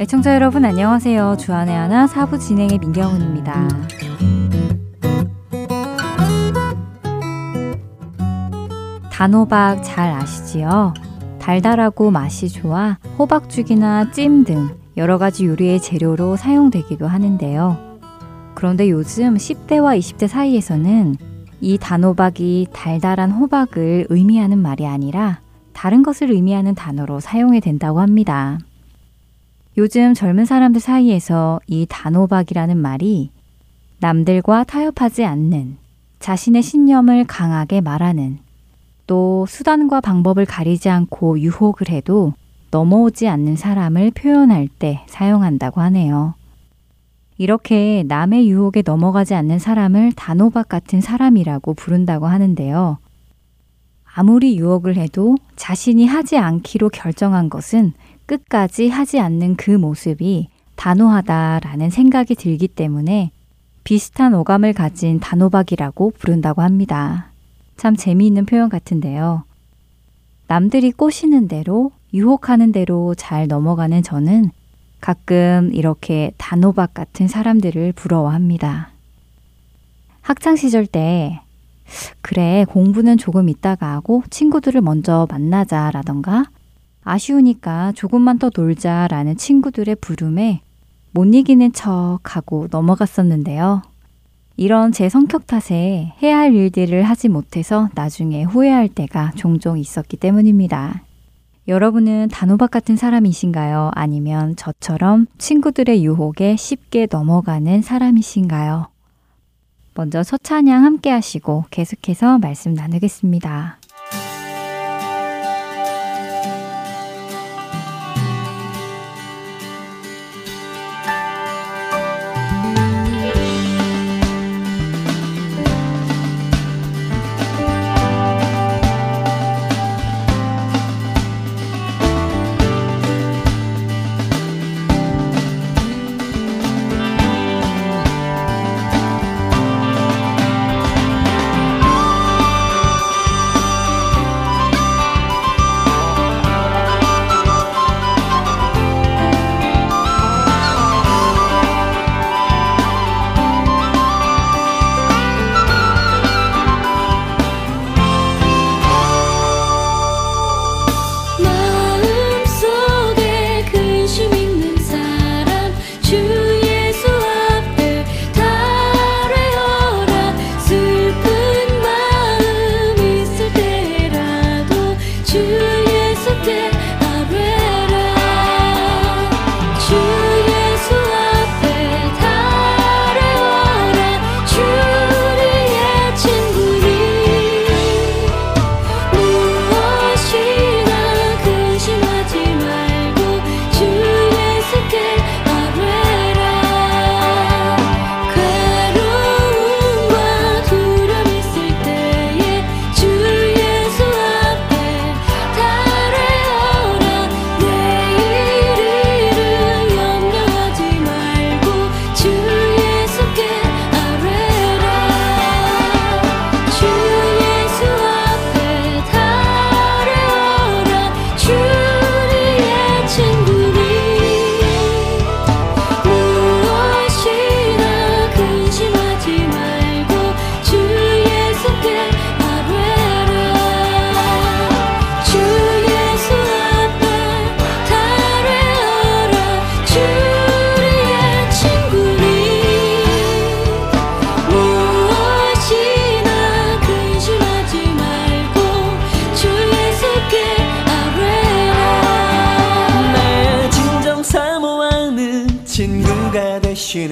애청자 여러분 안녕하세요. 주안의 하나 사부 진행의 민경훈입니다. 단호박 잘 아시지요? 달달하고 맛이 좋아 호박죽이나 찜 등 여러 가지 요리의 재료로 사용되기도 하는데요. 그런데 요즘 10대와 20대 사이에서는 이 단호박이 달달한 호박을 의미하는 말이 아니라 다른 것을 의미하는 단어로 사용이 된다고 합니다. 요즘 젊은 사람들 사이에서 이 단호박이라는 말이 남들과 타협하지 않는 자신의 신념을 강하게 말하는 또 수단과 방법을 가리지 않고 유혹을 해도 넘어오지 않는 사람을 표현할 때 사용한다고 하네요. 이렇게 남의 유혹에 넘어가지 않는 사람을 단호박 같은 사람이라고 부른다고 하는데요. 아무리 유혹을 해도 자신이 하지 않기로 결정한 것은 끝까지 하지 않는 그 모습이 단호하다라는 생각이 들기 때문에 비슷한 오감을 가진 단호박이라고 부른다고 합니다. 참 재미있는 표현 같은데요. 남들이 꼬시는 대로, 유혹하는 대로 잘 넘어가는 저는 가끔 이렇게 단호박 같은 사람들을 부러워합니다. 학창시절 때, 그래, 공부는 조금 있다가 하고 친구들을 먼저 만나자 라던가 아쉬우니까 조금만 더 놀자라는 친구들의 부름에 못 이기는 척 하고 넘어갔었는데요. 이런 제 성격 탓에 해야 할 일들을 하지 못해서 나중에 후회할 때가 종종 있었기 때문입니다. 여러분은 단호박 같은 사람이신가요? 아니면 저처럼 친구들의 유혹에 쉽게 넘어가는 사람이신가요? 먼저 첫 찬양 함께 하시고 계속해서 말씀 나누겠습니다.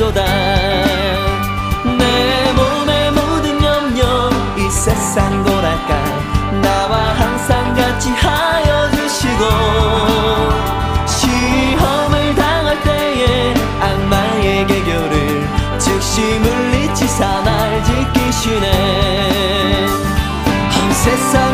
있도다. 내 몸에 모든 염려 이 세상 돌아가 나와 항상 같이 하여 주시고 시험을 당할 때에 악마의 계교를 즉시 물리치사 날 지키시네. 세상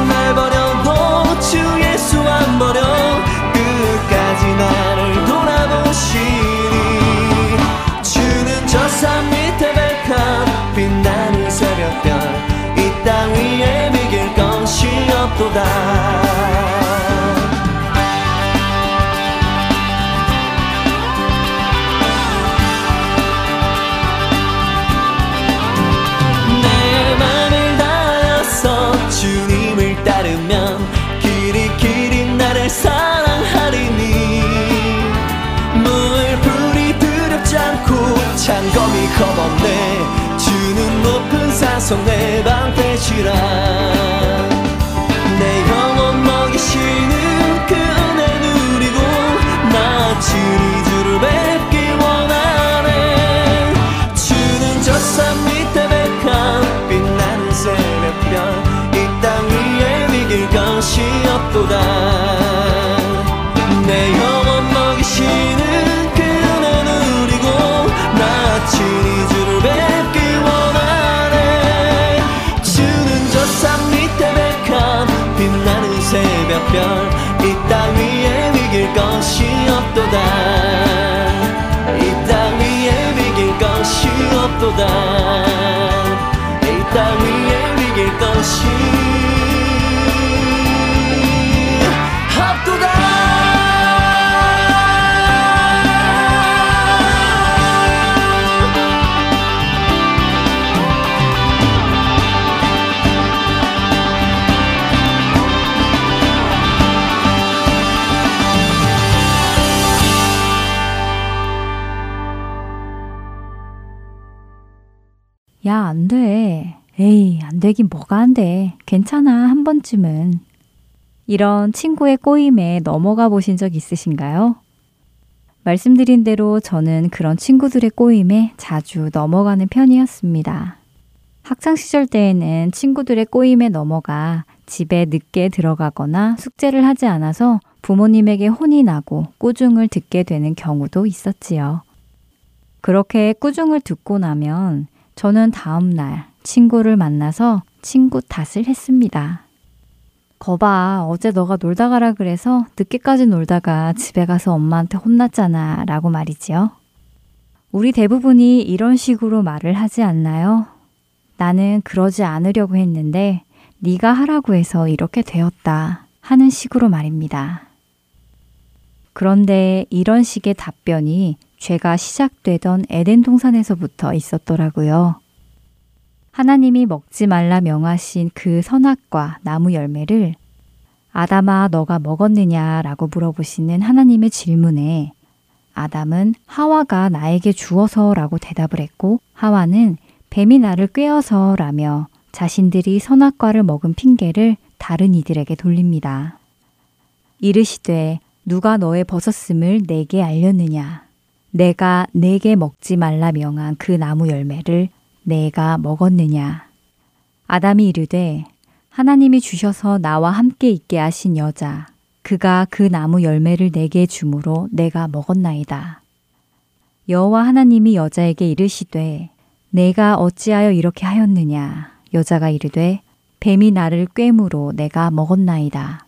것이 없도다 창검이 겁없네. 주는 높은 산성 내 방패시라 나 주니 주를 뵙기 원하네. 주는 저 산 밑에 백한 빛나는 새벽별 이 땅 위에 이길 것이 없도다 되긴 뭐가 안 돼. 괜찮아, 한 번쯤은. 이런 친구의 꼬임에 넘어가 보신 적 있으신가요? 말씀드린 대로 저는 그런 친구들의 꼬임에 자주 넘어가는 편이었습니다. 학창시절 때에는 친구들의 꼬임에 넘어가 집에 늦게 들어가거나 숙제를 하지 않아서 부모님에게 혼이 나고 꾸중을 듣게 되는 경우도 있었지요. 그렇게 꾸중을 듣고 나면 저는 다음 날 친구를 만나서 친구 탓을 했습니다. 거봐, 어제 너가 놀다 가라 그래서 늦게까지 놀다가 집에 가서 엄마한테 혼났잖아. 라고 말이지요. 우리 대부분이 이런 식으로 말을 하지 않나요? 나는 그러지 않으려고 했는데 네가 하라고 해서 이렇게 되었다. 하는 식으로 말입니다. 그런데 이런 식의 답변이 죄가 시작되던 에덴 동산에서부터 있었더라고요. 하나님이 먹지 말라 명하신 그 선악과 나무 열매를 아담아 너가 먹었느냐라고 물어보시는 하나님의 질문에 아담은 하와가 나에게 주어서라고 대답을 했고 하와는 뱀이 나를 꿰어서라며 자신들이 선악과를 먹은 핑계를 다른 이들에게 돌립니다. 이르시되 누가 너의 벗었음을 내게 알렸느냐 내가 내게 먹지 말라 명한 그 나무 열매를 내가 먹었느냐. 아담이 이르되 하나님이 주셔서 나와 함께 있게 하신 여자 그가 그 나무 열매를 내게 주므로 내가 먹었나이다. 여호와 하나님이 여자에게 이르시되 내가 어찌하여 이렇게 하였느냐 여자가 이르되 뱀이 나를 꿰므로 내가 먹었나이다.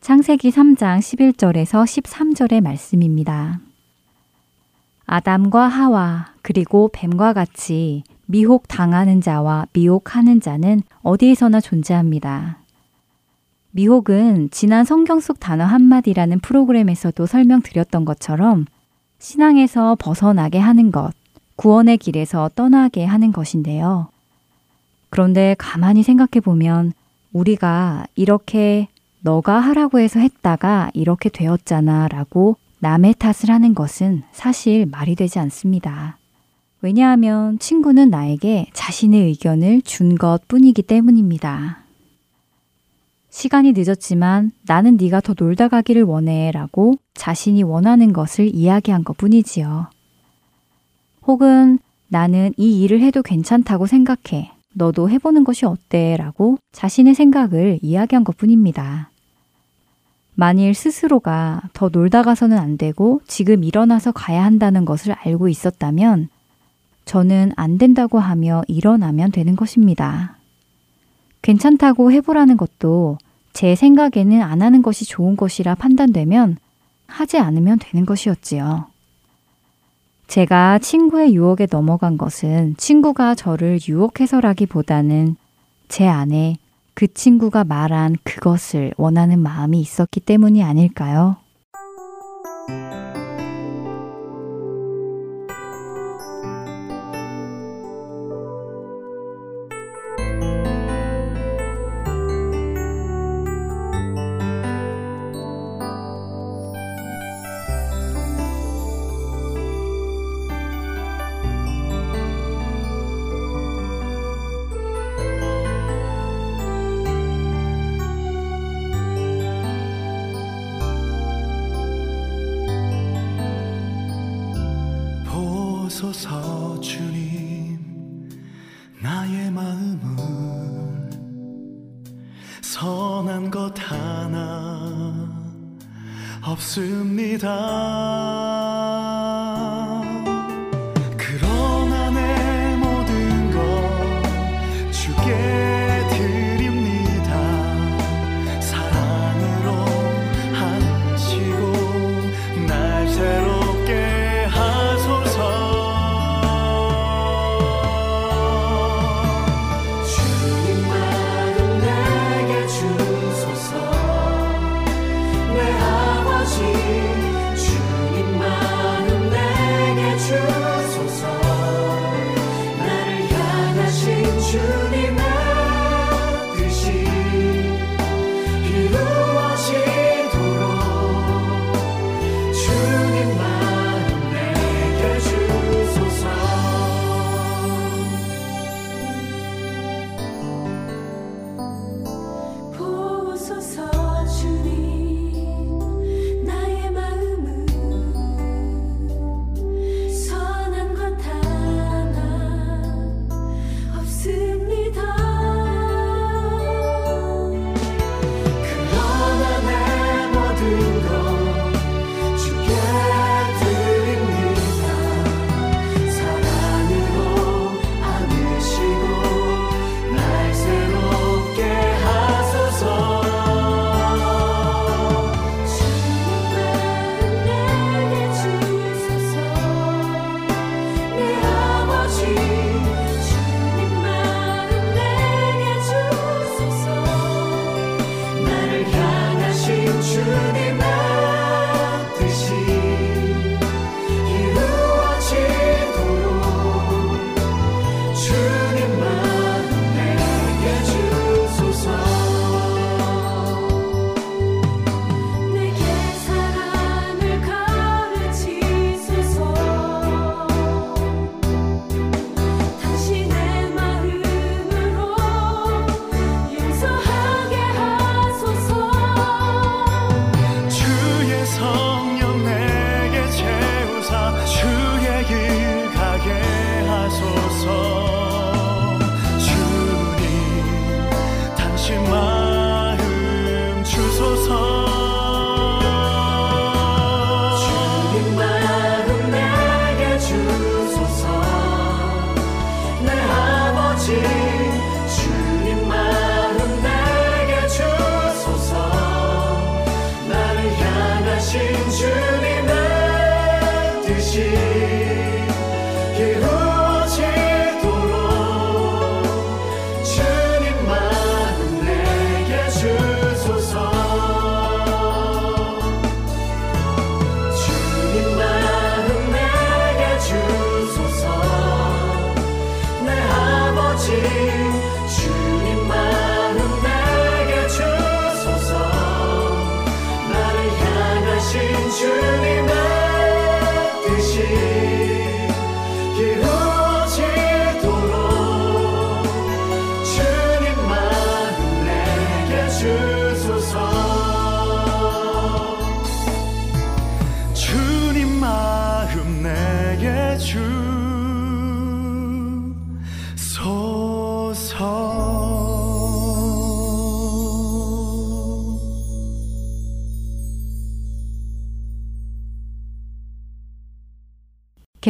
창세기 3장 11절에서 13절의 말씀입니다. 아담과 하와 그리고 뱀과 같이 미혹 당하는 자와 미혹하는 자는 어디에서나 존재합니다. 미혹은 지난 성경 속 단어 한마디라는 프로그램에서도 설명드렸던 것처럼 신앙에서 벗어나게 하는 것, 구원의 길에서 떠나게 하는 것인데요. 그런데 가만히 생각해 보면 우리가 이렇게 너가 하라고 해서 했다가 이렇게 되었잖아 라고 남의 탓을 하는 것은 사실 말이 되지 않습니다. 왜냐하면 친구는 나에게 자신의 의견을 준 것 뿐이기 때문입니다. 시간이 늦었지만 나는 네가 더 놀다 가기를 원해 라고 자신이 원하는 것을 이야기한 것 뿐이지요. 혹은 나는 이 일을 해도 괜찮다고 생각해. 너도 해보는 것이 어때? 라고 자신의 생각을 이야기한 것 뿐입니다. 만일 스스로가 더 놀다 가서는 안 되고 지금 일어나서 가야 한다는 것을 알고 있었다면 저는 안 된다고 하며 일어나면 되는 것입니다. 괜찮다고 해보라는 것도 제 생각에는 안 하는 것이 좋은 것이라 판단되면 하지 않으면 되는 것이었지요. 제가 친구의 유혹에 넘어간 것은 친구가 저를 유혹해서라기보다는 제 안에 그 친구가 말한 그것을 원하는 마음이 있었기 때문이 아닐까요? 보소서 주님. 나의 마음을 선한 것 하나 없습니다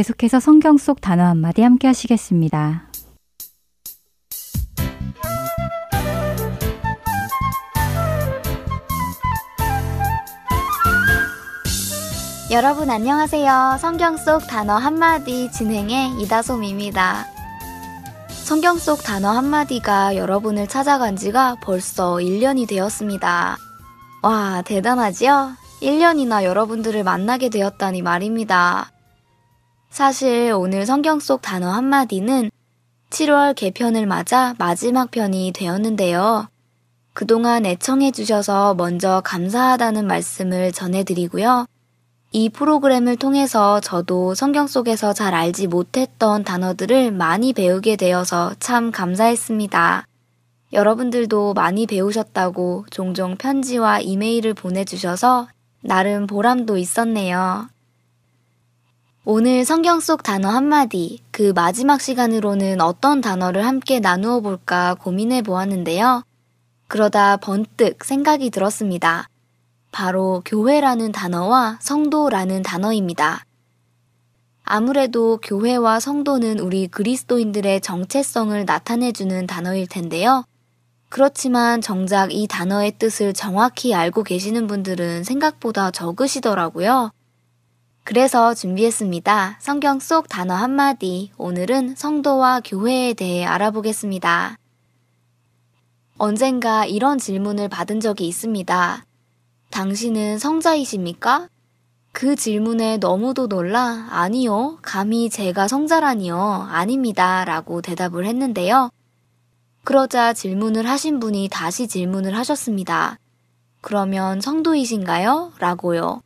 계속해서 성경 속 단어 한마디 함께 하시겠습니다. 여러분 안녕하세요. 성경 속 단어 한마디 진행의 이다솜입니다. 성경 속 단어 한마디가 여러분을 찾아간 지가 벌써 1년이 되었습니다. 와, 대단하지요? 1년이나 여러분들을 만나게 되었다니 말입니다. 사실 오늘 성경 속 단어 한마디는 7월 개편을 맞아 마지막 편이 되었는데요. 그동안 애청해주셔서 먼저 감사하다는 말씀을 전해드리고요. 이 프로그램을 통해서 저도 성경 속에서 잘 알지 못했던 단어들을 많이 배우게 되어서 참 감사했습니다. 여러분들도 많이 배우셨다고 종종 편지와 이메일을 보내주셔서 나름 보람도 있었네요. 오늘 성경 속 단어 한마디, 그 마지막 시간으로는 어떤 단어를 함께 나누어 볼까 고민해 보았는데요. 그러다 번뜩 생각이 들었습니다. 바로 교회라는 단어와 성도라는 단어입니다. 아무래도 교회와 성도는 우리 그리스도인들의 정체성을 나타내주는 단어일 텐데요. 그렇지만 정작 이 단어의 뜻을 정확히 알고 계시는 분들은 생각보다 적으시더라고요. 그래서 준비했습니다. 성경 속 단어 한마디. 오늘은 성도와 교회에 대해 알아보겠습니다. 언젠가 이런 질문을 받은 적이 있습니다. 당신은 성자이십니까? 그 질문에 너무도 놀라, 아니요, 감히 제가 성자라니요, 아닙니다. 라고 대답을 했는데요. 그러자 질문을 하신 분이 다시 질문을 하셨습니다. 그러면 성도이신가요? 라고요.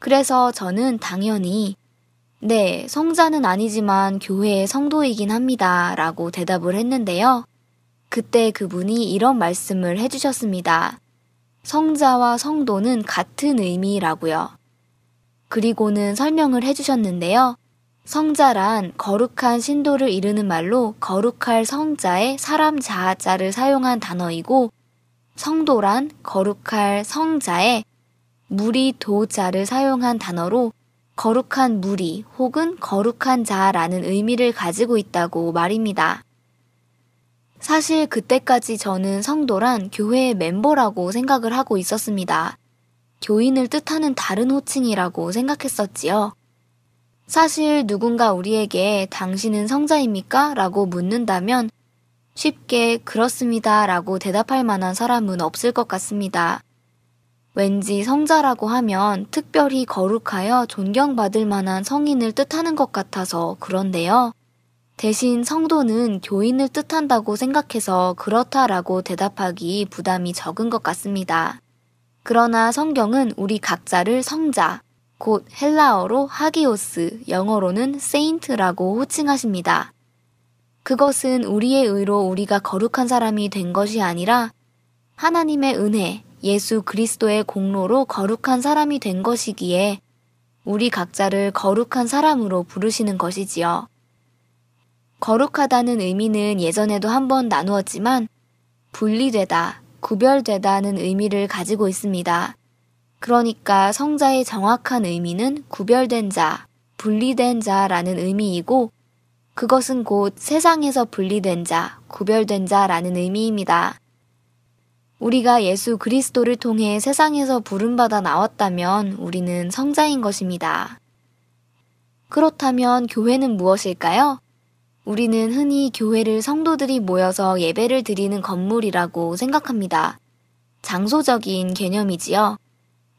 그래서 저는 당연히, 네, 성자는 아니지만 교회의 성도이긴 합니다. 라고 대답을 했는데요. 그때 그분이 이런 말씀을 해주셨습니다. 성자와 성도는 같은 의미라고요. 그리고는 설명을 해주셨는데요. 성자란 거룩한 신도를 이르는 말로 거룩할 성자의 사람 자자를 사용한 단어이고 성도란 거룩할 성자의 무리 도자를 사용한 단어로 거룩한 무리 혹은 거룩한 자라는 의미를 가지고 있다고 말입니다. 사실 그때까지 저는 성도란 교회의 멤버라고 생각을 하고 있었습니다. 교인을 뜻하는 다른 호칭이라고 생각했었지요. 사실 누군가 우리에게 당신은 성자입니까? 라고 묻는다면 쉽게 그렇습니다 라고 대답할 만한 사람은 없을 것 같습니다. 왠지 성자라고 하면 특별히 거룩하여 존경받을 만한 성인을 뜻하는 것 같아서 그런데요. 대신 성도는 교인을 뜻한다고 생각해서 그렇다라고 대답하기 부담이 적은 것 같습니다. 그러나 성경은 우리 각자를 성자, 곧 헬라어로 하기오스, 영어로는 세인트라고 호칭하십니다. 그것은 우리의 의로 우리가 거룩한 사람이 된 것이 아니라 하나님의 은혜, 예수 그리스도의 공로로 거룩한 사람이 된 것이기에 우리 각자를 거룩한 사람으로 부르시는 것이지요. 거룩하다는 의미는 예전에도 한번 나누었지만 분리되다, 구별되다는 의미를 가지고 있습니다. 그러니까 성자의 정확한 의미는 구별된 자, 분리된 자라는 의미이고 그것은 곧 세상에서 분리된 자, 구별된 자라는 의미입니다. 우리가 예수 그리스도를 통해 세상에서 부름받아 나왔다면 우리는 성자인 것입니다. 그렇다면 교회는 무엇일까요? 우리는 흔히 교회를 성도들이 모여서 예배를 드리는 건물이라고 생각합니다. 장소적인 개념이지요.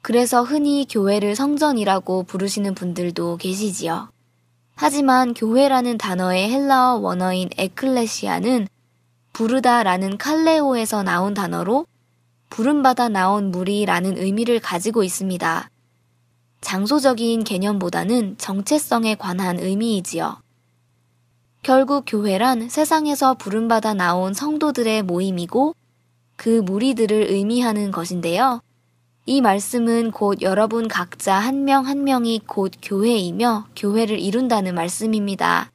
그래서 흔히 교회를 성전이라고 부르시는 분들도 계시지요. 하지만 교회라는 단어의 헬라어 원어인 에클레시아는 부르다라는 칼레오에서 나온 단어로 부름받아 나온 무리라는 의미를 가지고 있습니다. 장소적인 개념보다는 정체성에 관한 의미이지요. 결국 교회란 세상에서 부름받아 나온 성도들의 모임이고 그 무리들을 의미하는 것인데요. 이 말씀은 곧 여러분 각자 한 명한 명이 곧 교회이며 교회를 이룬다는 말씀입니다.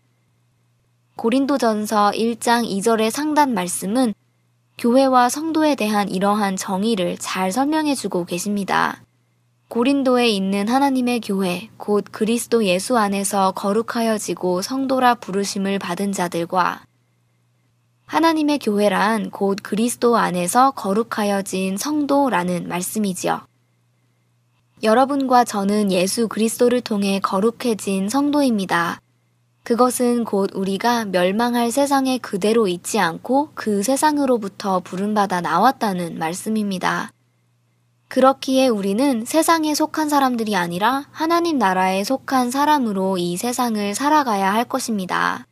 고린도전서 1장 2절의 상단 말씀은 교회와 성도에 대한 이러한 정의를 잘 설명해 주고 계십니다. 고린도에 있는 하나님의 교회, 곧 그리스도 예수 안에서 거룩하여지고 성도라 부르심을 받은 자들과 하나님의 교회란 곧 그리스도 안에서 거룩하여진 성도라는 말씀이지요. 여러분과 저는 예수 그리스도를 통해 거룩해진 성도입니다. 그것은 곧 우리가 멸망할 세상에 그대로 있지 않고 그 세상으로부터 부름받아 나왔다는 말씀입니다. 그렇기에 우리는 세상에 속한 사람들이 아니라 하나님 나라에 속한 사람으로 이 세상을 살아가야 할 것입니다.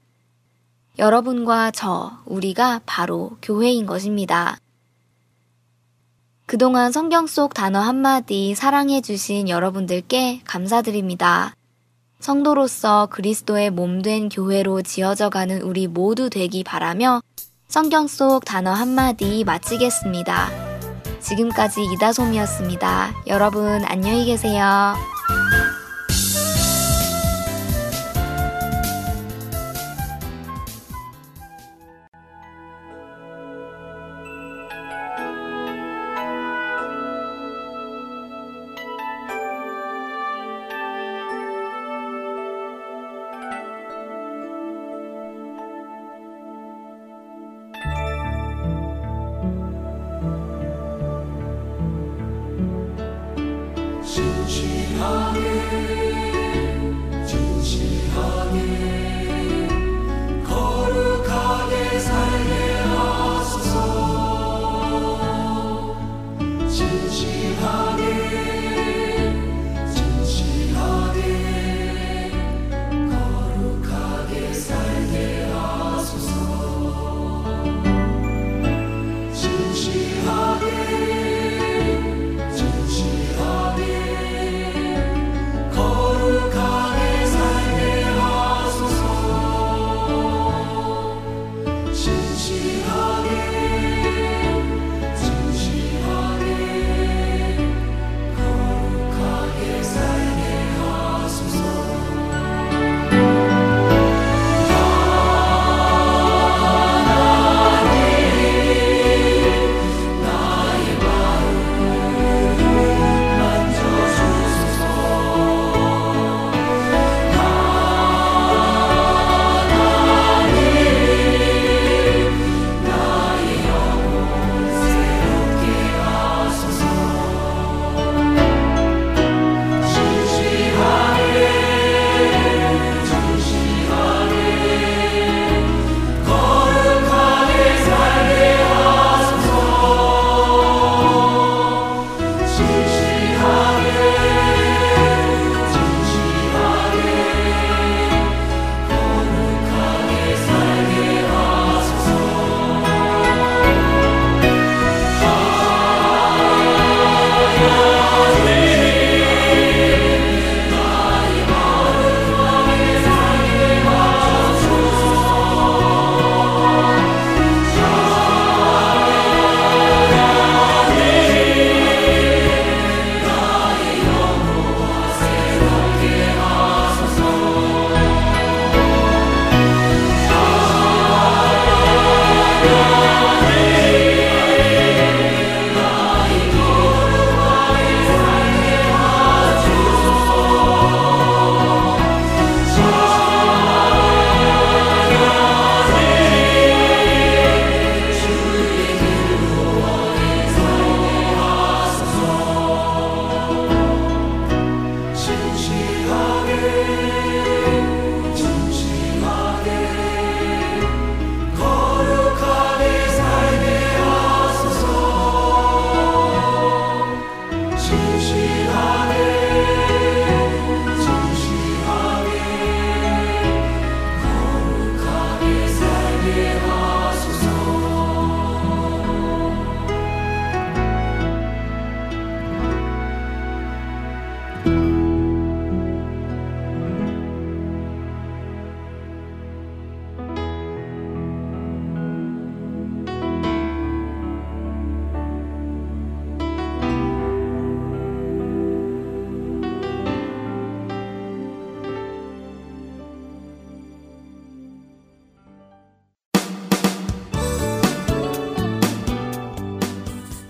여러분과 저, 우리가 바로 교회인 것입니다. 그동안 성경 속 단어 한마디 사랑해주신 여러분들께 감사드립니다. 성도로서 그리스도의 몸된 교회로 지어져 가는 우리 모두 되기 바라며 성경 속 단어 한마디 마치겠습니다. 지금까지 이다솜이었습니다. 여러분 안녕히 계세요.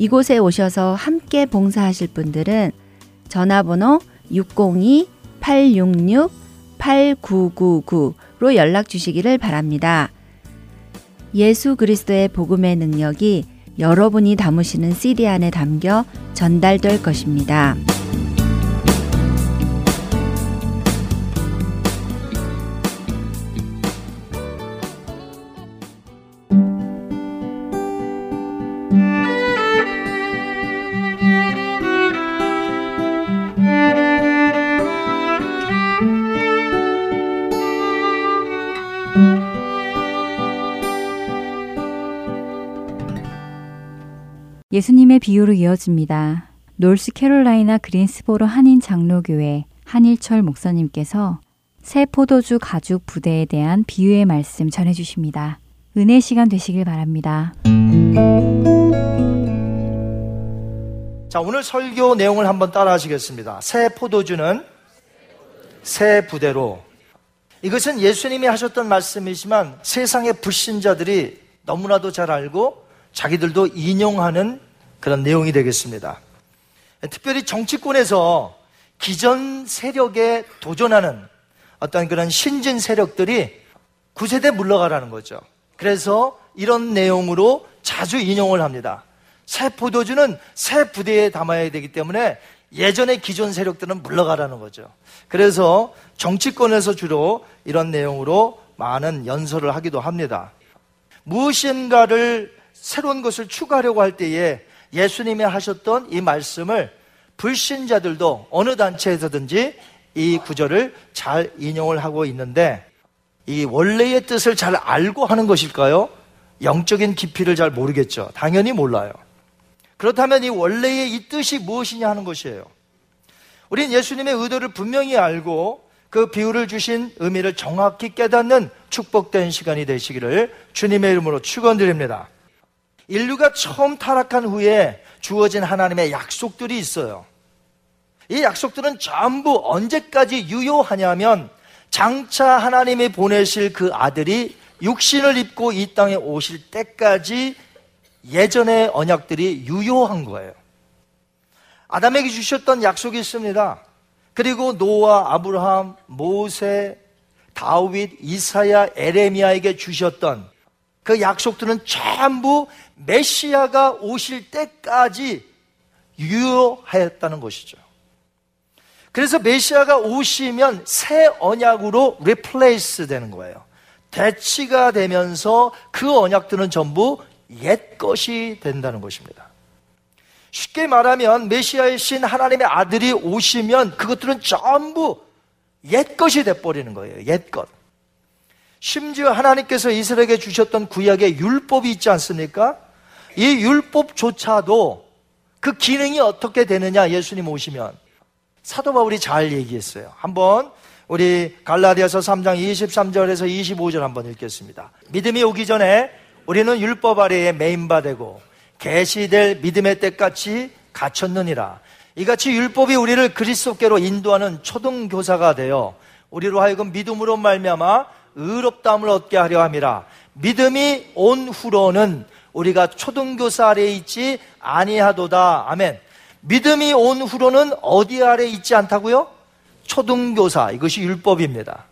이곳에 오셔서 함께 봉사하실 분들은 전화번호 602-866-8999로 연락 주시기를 바랍니다. 예수 그리스도의 복음의 능력이 여러분이 담으시는 CD 안에 담겨 전달될 것입니다. 예수님의 비유로 이어집니다. 노스캐롤라이나 그린스보로 한인 장로교회 한일철 목사님께서 새 포도주 가죽 부대에 대한 비유의 말씀 전해 주십니다. 은혜 시간 되시길 바랍니다. 자, 오늘 설교 내용을 한번 따라 하시겠습니다. 새 포도주는 새 부대로. 이것은 예수님이 하셨던 말씀이지만 세상의 불신자들이 너무나도 잘 알고 자기들도 인용하는 그런 내용이 되겠습니다. 특별히 정치권에서 기존 세력에 도전하는 어떤 그런 신진 세력들이 구세대 물러가라는 거죠. 그래서 이런 내용으로 자주 인용을 합니다. 새 포도주는 새 부대에 담아야 되기 때문에 예전의 기존 세력들은 물러가라는 거죠. 그래서 정치권에서 주로 이런 내용으로 많은 연설을 하기도 합니다. 무엇인가를 새로운 것을 추구하려고 할 때에 예수님이 하셨던 이 말씀을 불신자들도 어느 단체에서든지 이 구절을 잘 인용을 하고 있는데 이 원래의 뜻을 잘 알고 하는 것일까요? 영적인 깊이를 잘 모르겠죠. 당연히 몰라요. 그렇다면 이 원래의 이 뜻이 무엇이냐 하는 것이에요. 우린 예수님의 의도를 분명히 알고 그 비유를 주신 의미를 정확히 깨닫는 축복된 시간이 되시기를 주님의 이름으로 축원드립니다. 인류가 처음 타락한 후에 주어진 하나님의 약속들이 있어요. 이 약속들은 전부 언제까지 유효하냐면 장차 하나님이 보내실 그 아들이 육신을 입고 이 땅에 오실 때까지 예전의 언약들이 유효한 거예요. 아담에게 주셨던 약속이 있습니다. 그리고 노아, 아브라함, 모세, 다윗, 이사야, 에레미야에게 주셨던 그 약속들은 전부 메시아가 오실 때까지 유효하였다는 것이죠. 그래서 메시아가 오시면 새 언약으로 replace 되는 거예요. 대치가 되면서 그 언약들은 전부 옛 것이 된다는 것입니다. 쉽게 말하면 메시아이신 하나님의 아들이 오시면 그것들은 전부 옛 것이 돼버리는 거예요. 옛 것. 심지어 하나님께서 이스라엘에게 주셨던 구약의 율법이 있지 않습니까? 이 율법조차도 그 기능이 어떻게 되느냐 예수님 오시면 사도 바울이 잘 얘기했어요. 한번 우리 갈라디아서 3장 23절에서 25절 한번 읽겠습니다. 믿음이 오기 전에 우리는 율법 아래에 메인바 되고 계시될 믿음의 때같이 갇혔느니라. 이같이 율법이 우리를 그리스도께로 인도하는 초등 교사가 되어 우리로 하여금 믿음으로 말미암아 의롭다함을 얻게 하려 함이라. 믿음이 온 후로는 우리가 초등교사 아래에 있지 아니하도다. 아멘. 믿음이 온 후로는 어디 아래 에 있지 않다고요? 초등교사. 이것이 율법입니다.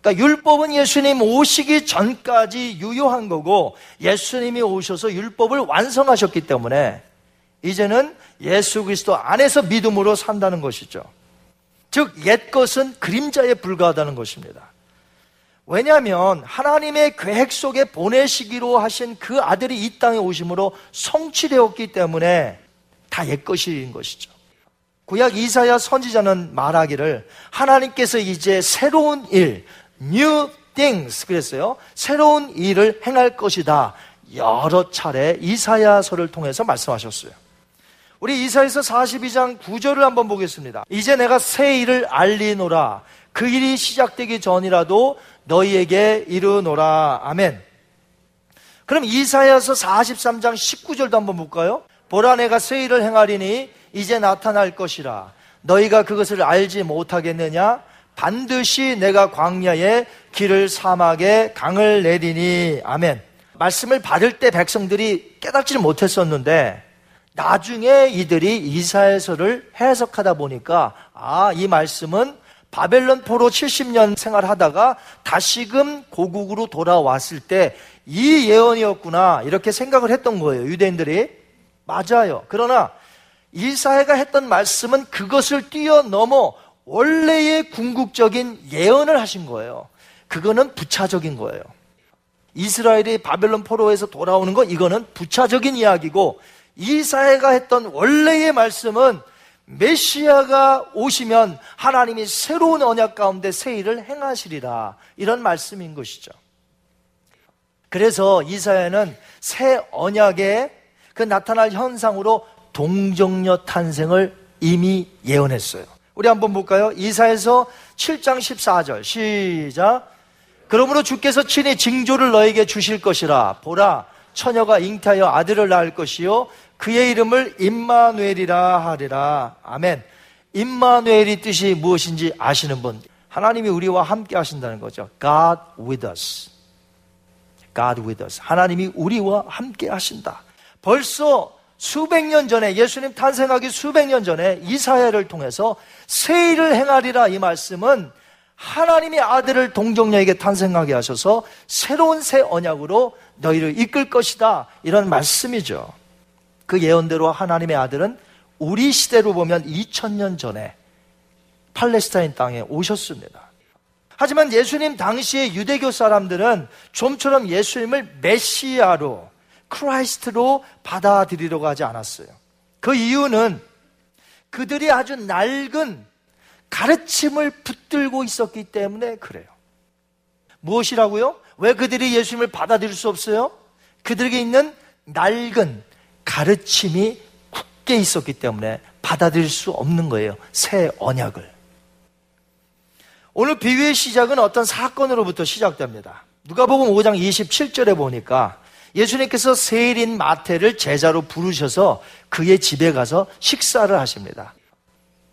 그러니까 율법은 예수님 오시기 전까지 유효한 거고 예수님이 오셔서 율법을 완성하셨기 때문에 이제는 예수 그리스도 안에서 믿음으로 산다는 것이죠. 즉, 옛 것은 그림자에 불과하다는 것입니다. 왜냐하면 하나님의 계획 속에 보내시기로 하신 그 아들이 이 땅에 오심으로 성취되었기 때문에 다 옛 것인 것이죠. 구약 이사야 선지자는 말하기를 하나님께서 이제 새로운 일, new things 그랬어요. 새로운 일을 행할 것이다. 여러 차례 이사야서를 통해서 말씀하셨어요. 우리 이사에서 42장 9절을 한번 보겠습니다. 이제 내가 새 일을 알리노라. 그 일이 시작되기 전이라도 너희에게 이르노라. 아멘. 그럼 이사야서 43장 19절도 한번 볼까요? 보라 내가 새 일을 행하리니 이제 나타날 것이라. 너희가 그것을 알지 못하겠느냐? 반드시 내가 광야에 길을 사막에 강을 내리니. 아멘. 말씀을 받을 때 백성들이 깨닫지를 못했었는데 나중에 이들이 이사야서를 해석하다 보니까 아, 이 말씀은 바벨론 포로 70년 생활하다가 다시금 고국으로 돌아왔을 때 이 예언이었구나 이렇게 생각을 했던 거예요. 유대인들이 맞아요. 그러나 이사야가 했던 말씀은 그것을 뛰어넘어 원래의 궁극적인 예언을 하신 거예요. 그거는 부차적인 거예요. 이스라엘이 바벨론 포로에서 돌아오는 거 이거는 부차적인 이야기고 이사야가 했던 원래의 말씀은 메시아가 오시면 하나님이 새로운 언약 가운데 새 일을 행하시리라 이런 말씀인 것이죠. 그래서 이사야는 새 언약의 그 나타날 현상으로 동정녀 탄생을 이미 예언했어요. 우리 한번 볼까요? 이사에서 7장 14절 시작 그러므로 주께서 친히 징조를 너에게 주실 것이라 보라 처녀가 잉타하여 아들을 낳을 것이요 그의 이름을 임마누엘이라 하리라. 아멘. 임마누엘이 뜻이 무엇인지 아시는 분 하나님이 우리와 함께 하신다는 거죠. God with us. God with us. 하나님이 우리와 함께 하신다. 벌써 수백 년 전에 예수님 탄생하기 수백 년 전에 이사야를 통해서 새 일을 행하리라 이 말씀은 하나님의 아들을 동정녀에게 탄생하게 하셔서 새로운 새 언약으로 너희를 이끌 것이다. 이런 말씀이죠. 그 예언대로 하나님의 아들은 우리 시대로 보면 2000년 전에 팔레스타인 땅에 오셨습니다. 하지만 예수님 당시의 유대교 사람들은 좀처럼 예수님을 메시아로 Christ로 받아들이려고 하지 않았어요. 그 이유는 그들이 아주 낡은 가르침을 붙들고 있었기 때문에 그래요. 무엇이라고요? 왜 그들이 예수님을 받아들일 수 없어요? 그들에게 있는 낡은 가르침이 굳게 있었기 때문에 받아들일 수 없는 거예요. 새 언약을. 오늘 비유의 시작은 어떤 사건으로부터 시작됩니다. 누가복음 5장 27절에 보니까 예수님께서 세일인 마태를 제자로 부르셔서 그의 집에 가서 식사를 하십니다.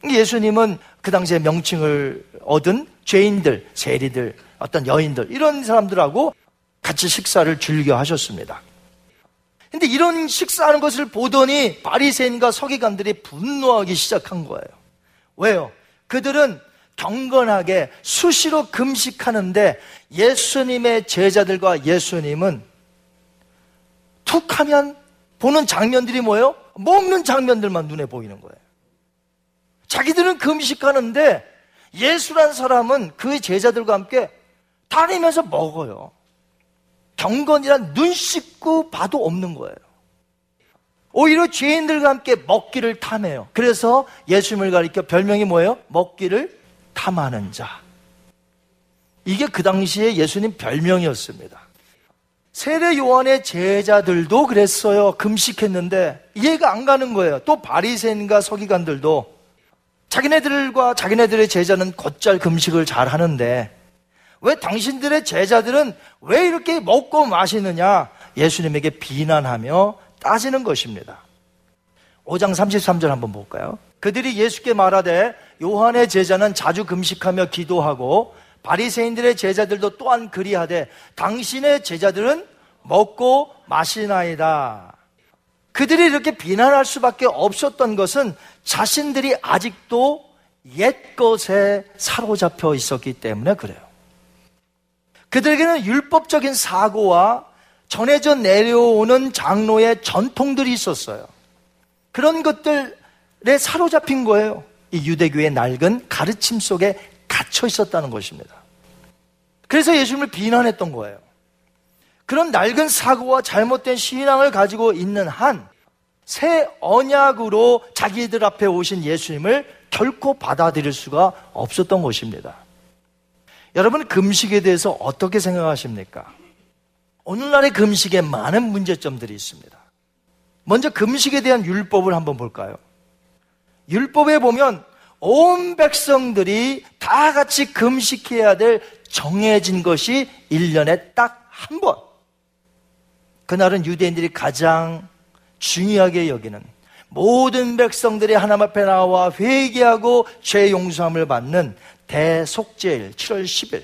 예수님은 그 당시에 명칭을 얻은 죄인들, 세리들, 어떤 여인들 이런 사람들하고 같이 식사를 즐겨 하셨습니다. 근데 이런 식사하는 것을 보더니 바리새인과 서기관들이 분노하기 시작한 거예요. 왜요? 그들은 경건하게 수시로 금식하는데 예수님의 제자들과 예수님은 툭 하면 보는 장면들이 뭐예요? 먹는 장면들만 눈에 보이는 거예요. 자기들은 금식하는데 예수란 사람은 그 제자들과 함께 다니면서 먹어요. 경건이란 눈 씻고 봐도 없는 거예요. 오히려 죄인들과 함께 먹기를 탐해요. 그래서 예수님을 가리켜 별명이 뭐예요? 먹기를 탐하는 자. 이게 그 당시에 예수님 별명이었습니다. 세례 요한의 제자들도 그랬어요. 금식했는데 이해가 안 가는 거예요. 또 바리새인과 서기관들도 자기네들과 자기네들의 제자는 곧잘 금식을 잘 하는데 왜 당신들의 제자들은 왜 이렇게 먹고 마시느냐? 예수님에게 비난하며 따지는 것입니다. 5장 33절 한번 볼까요? 그들이 예수께 말하되 요한의 제자는 자주 금식하며 기도하고 바리새인들의 제자들도 또한 그리하되 당신의 제자들은 먹고 마시나이다. 그들이 이렇게 비난할 수밖에 없었던 것은 자신들이 아직도 옛 것에 사로잡혀 있었기 때문에 그래요. 그들에게는 율법적인 사고와 전해져 내려오는 장로의 전통들이 있었어요. 그런 것들에 사로잡힌 거예요. 이 유대교의 낡은 가르침 속에 갇혀 있었다는 것입니다. 그래서 예수님을 비난했던 거예요. 그런 낡은 사고와 잘못된 신앙을 가지고 있는 한 새 언약으로 자기들 앞에 오신 예수님을 결코 받아들일 수가 없었던 것입니다. 여러분 금식에 대해서 어떻게 생각하십니까? 오늘날의 금식에 많은 문제점들이 있습니다. 먼저 금식에 대한 율법을 한번 볼까요? 율법에 보면 온 백성들이 다 같이 금식해야 될 정해진 것이 1년에 딱 한 번. 그날은 유대인들이 가장 중요하게 여기는 모든 백성들이 하나님 앞에 나와 회개하고 죄 용서함을 받는 대속죄일 7월 10일.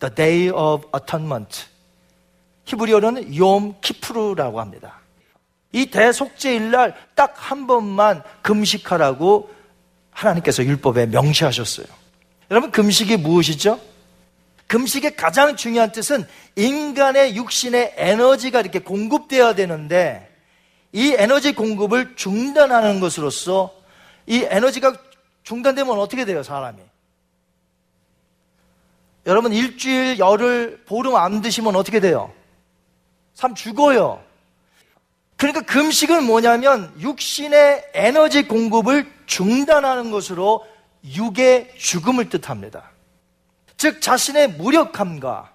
The Day of Atonement. 히브리어로는 욤 키프루라고 합니다. 이 대속죄일 날 딱 한 번만 금식하라고 하나님께서 율법에 명시하셨어요. 여러분 금식이 무엇이죠? 금식의 가장 중요한 뜻은 인간의 육신의 에너지가 이렇게 공급되어야 되는데 이 에너지 공급을 중단하는 것으로서 이 에너지가 중단되면 어떻게 돼요, 사람이? 여러분 일주일 열흘 보름 안 드시면 어떻게 돼요? 삶 죽어요. 그러니까 금식은 뭐냐면 육신의 에너지 공급을 중단하는 것으로 육의 죽음을 뜻합니다. 즉 자신의 무력함과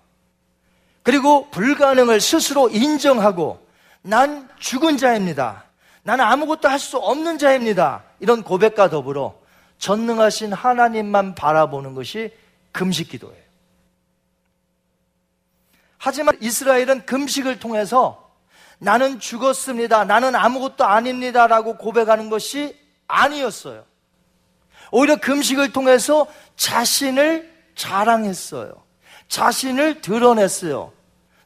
그리고 불가능을 스스로 인정하고 난 죽은 자입니다. 나는 아무것도 할 수 없는 자입니다. 이런 고백과 더불어 전능하신 하나님만 바라보는 것이 금식 기도예요. 하지만 이스라엘은 금식을 통해서 나는 죽었습니다. 나는 아무것도 아닙니다. 라고 고백하는 것이 아니었어요. 오히려 금식을 통해서 자신을 자랑했어요. 자신을 드러냈어요.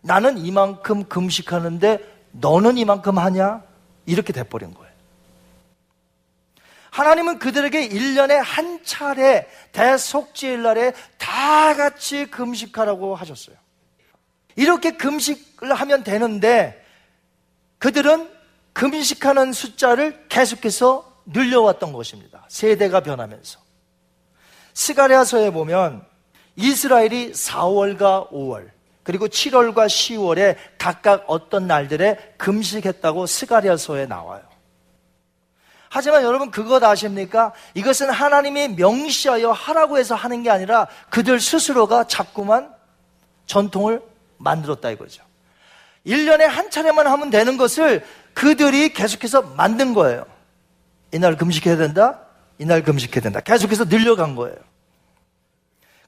나는 이만큼 금식하는데 너는 이만큼 하냐? 이렇게 돼버린 거예요. 하나님은 그들에게 1년에 한 차례 대속죄일 날에 다 같이 금식하라고 하셨어요. 이렇게 금식을 하면 되는데 그들은 금식하는 숫자를 계속해서 늘려왔던 것입니다. 세대가 변하면서. 스가랴서에 보면 이스라엘이 4월과 5월 그리고 7월과 10월에 각각 어떤 날들에 금식했다고 스가랴서에 나와요. 하지만 여러분 그것 아십니까? 이것은 하나님이 명시하여 하라고 해서 하는 게 아니라 그들 스스로가 자꾸만 전통을 만들었다 이거죠. 1년에 한 차례만 하면 되는 것을 그들이 계속해서 만든 거예요. 이날 금식해야 된다? 이날 금식해야 된다. 계속해서 늘려간 거예요.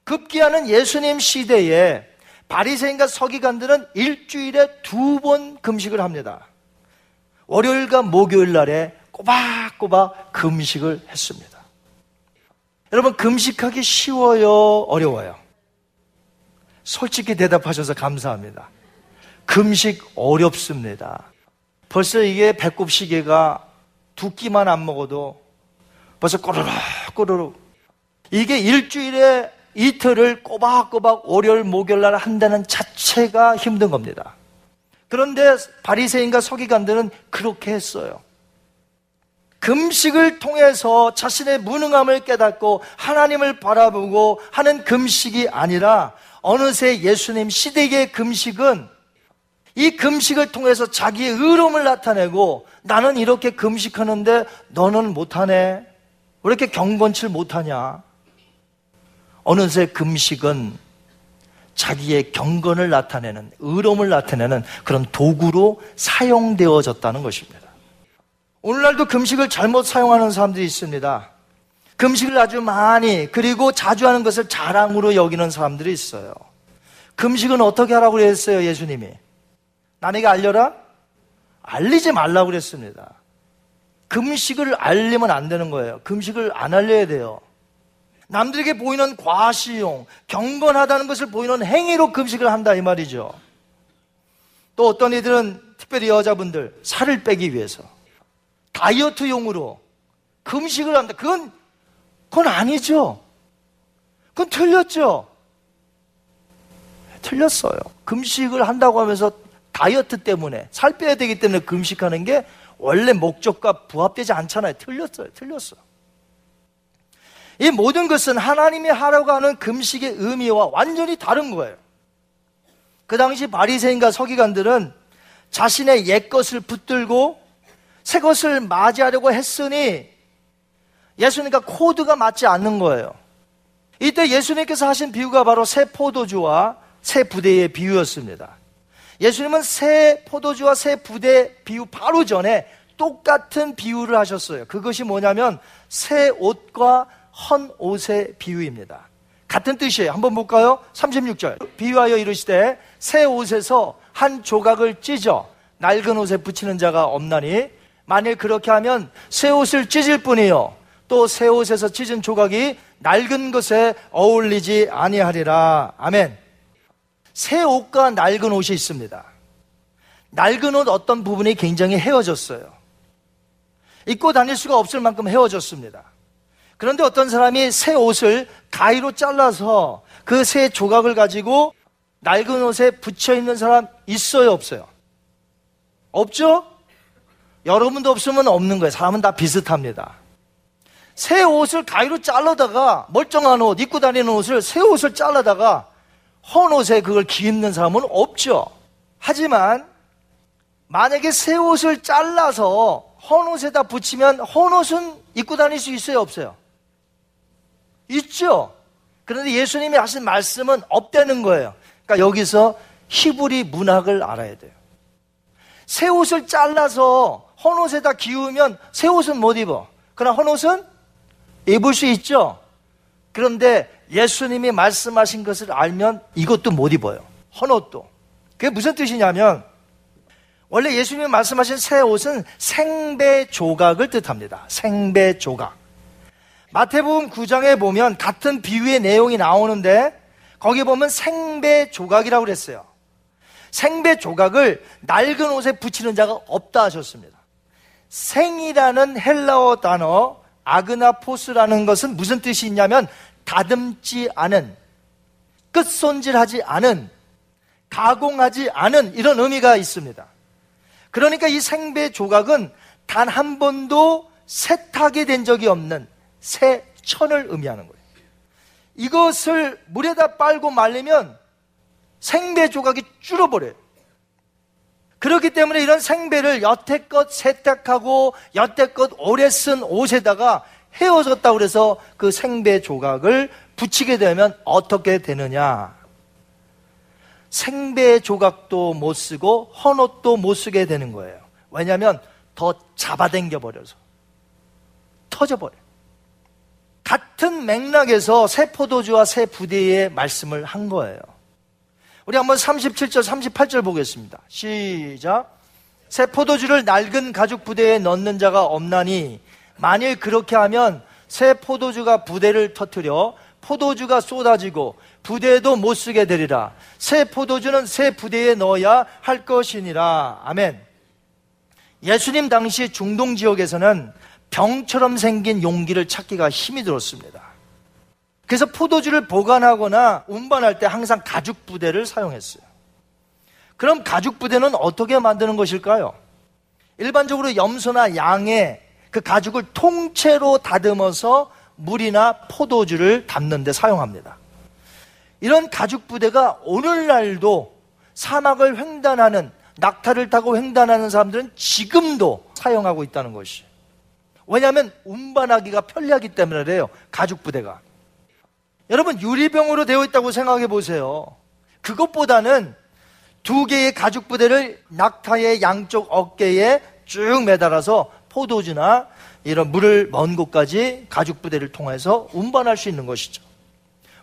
급기야는 예수님 시대에 바리새인과 서기관들은 일주일에 두 번 금식을 합니다. 월요일과 목요일 날에 꼬박꼬박 금식을 했습니다. 여러분 금식하기 쉬워요, 어려워요? 솔직히 대답하셔서 감사합니다. 금식 어렵습니다. 벌써 이게 배꼽 시계가 두 끼만 안 먹어도 벌써 꼬르륵 꼬르륵 이게 일주일에 이틀을 꼬박꼬박 월요일 목요일 날 한다는 자체가 힘든 겁니다. 그런데 바리새인과 서기관들은 그렇게 했어요. 금식을 통해서 자신의 무능함을 깨닫고 하나님을 바라보고 하는 금식이 아니라 어느새 예수님 시대의 금식은 이 금식을 통해서 자기의 의로움을 나타내고 나는 이렇게 금식하는데 너는 못하네. 왜 이렇게 경건치 못하냐? 어느새 금식은 자기의 경건을 나타내는, 의로움을 나타내는 그런 도구로 사용되어졌다는 것입니다. 오늘날도 금식을 잘못 사용하는 사람들이 있습니다. 금식을 아주 많이, 그리고 자주 하는 것을 자랑으로 여기는 사람들이 있어요. 금식은 어떻게 하라고 그랬어요, 예수님이? 남에게 알려라? 알리지 말라고 그랬습니다. 금식을 알리면 안 되는 거예요. 금식을 안 알려야 돼요. 남들에게 보이는 과시용, 경건하다는 것을 보이는 행위로 금식을 한다 이 말이죠. 또 어떤 이들은 특별히 여자분들 살을 빼기 위해서 다이어트용으로 금식을 한다. 그건 그건 아니죠. 그건 틀렸죠. 틀렸어요. 금식을 한다고 하면서 다이어트 때문에 살 빼야 되기 때문에 금식하는 게 원래 목적과 부합되지 않잖아요. 틀렸어요. 틀렸어. 이 모든 것은 하나님이 하라고 하는 금식의 의미와 완전히 다른 거예요. 그 당시 바리새인과 서기관들은 자신의 옛 것을 붙들고 새 것을 맞이하려고 했으니 예수님과 코드가 맞지 않는 거예요. 이때 예수님께서 하신 비유가 바로 새 포도주와 새 부대의 비유였습니다. 예수님은 새 포도주와 새 부대 비유 바로 전에 똑같은 비유를 하셨어요. 그것이 뭐냐면 새 옷과 헌 옷의 비유입니다. 같은 뜻이에요. 한번 볼까요? 36절. 비유하여 이르시되 새 옷에서 한 조각을 찢어 낡은 옷에 붙이는 자가 없나니 만일 그렇게 하면 새 옷을 찢을 뿐이요 또 새 옷에서 찢은 조각이 낡은 것에 어울리지 아니하리라. 아멘. 새 옷과 낡은 옷이 있습니다. 낡은 옷 어떤 부분이 굉장히 헤어졌어요. 입고 다닐 수가 없을 만큼 헤어졌습니다. 그런데 어떤 사람이 새 옷을 가위로 잘라서 그 새 조각을 가지고 낡은 옷에 붙여 있는 사람 있어요, 없어요? 없죠? 여러분도 없으면 없는 거예요. 사람은 다 비슷합니다. 새 옷을 가위로 잘라다가 멀쩡한 옷, 입고 다니는 옷을 새 옷을 잘라다가 헌 옷에 그걸 기입는 사람은 없죠. 하지만 만약에 새 옷을 잘라서 헌 옷에다 붙이면 헌 옷은 입고 다닐 수 있어요, 없어요? 있죠. 그런데 예수님이 하신 말씀은 없다는 거예요. 그러니까 여기서 히브리 문학을 알아야 돼요. 새 옷을 잘라서 헌 옷에다 기우면 새 옷은 못 입어. 그러나 헌 옷은 입을 수 있죠. 그런데 예수님이 말씀하신 것을 알면 이것도 못 입어요. 헌 옷도. 그게 무슨 뜻이냐면 원래 예수님이 말씀하신 새 옷은 생배 조각을 뜻합니다. 생배 조각. 마태복음 9장에 보면 같은 비유의 내용이 나오는데 거기 보면 생배 조각이라고 그랬어요. 생배 조각을 낡은 옷에 붙이는 자가 없다 하셨습니다. 생이라는 헬라어 단어 아그나포스라는 것은 무슨 뜻이 있냐면 다듬지 않은 끝손질하지 않은 가공하지 않은 이런 의미가 있습니다. 그러니까 이 생배 조각은 단 한 번도 세탁이 된 적이 없는 새 천을 의미하는 거예요. 이것을 물에다 빨고 말리면 생배 조각이 줄어버려요. 그렇기 때문에 이런 생배를 여태껏 세탁하고 여태껏 오래 쓴 옷에다가 헤어졌다고 그래서 그 생배 조각을 붙이게 되면 어떻게 되느냐? 생배 조각도 못 쓰고 헌옷도 못 쓰게 되는 거예요. 왜냐하면 더 잡아당겨 버려서 터져버려요. 같은 맥락에서 새 포도주와 새 부대의 말씀을 한 거예요. 우리 한번 37절, 38절 보겠습니다. 시작. 새 포도주를 낡은 가죽 부대에 넣는 자가 없나니 만일 그렇게 하면 새 포도주가 부대를 터뜨려 포도주가 쏟아지고 부대도 못 쓰게 되리라. 새 포도주는 새 부대에 넣어야 할 것이니라. 아멘. 예수님 당시 중동 지역에서는 병처럼 생긴 용기를 찾기가 힘이 들었습니다. 그래서 포도주를 보관하거나 운반할 때 항상 가죽 부대를 사용했어요. 그럼 가죽 부대는 어떻게 만드는 것일까요? 일반적으로 염소나 양의 그 가죽을 통째로 다듬어서 물이나 포도주를 담는 데 사용합니다. 이런 가죽 부대가 오늘날도 사막을 횡단하는 낙타를 타고 횡단하는 사람들은 지금도 사용하고 있다는 것이. 왜냐하면 운반하기가 편리하기 때문에 그래요. 가죽 부대가. 여러분 유리병으로 되어 있다고 생각해 보세요. 그것보다는 두 개의 가죽 부대를 낙타의 양쪽 어깨에 쭉 매달아서 포도주나 이런 물을 먼 곳까지 가죽 부대를 통해서 운반할 수 있는 것이죠.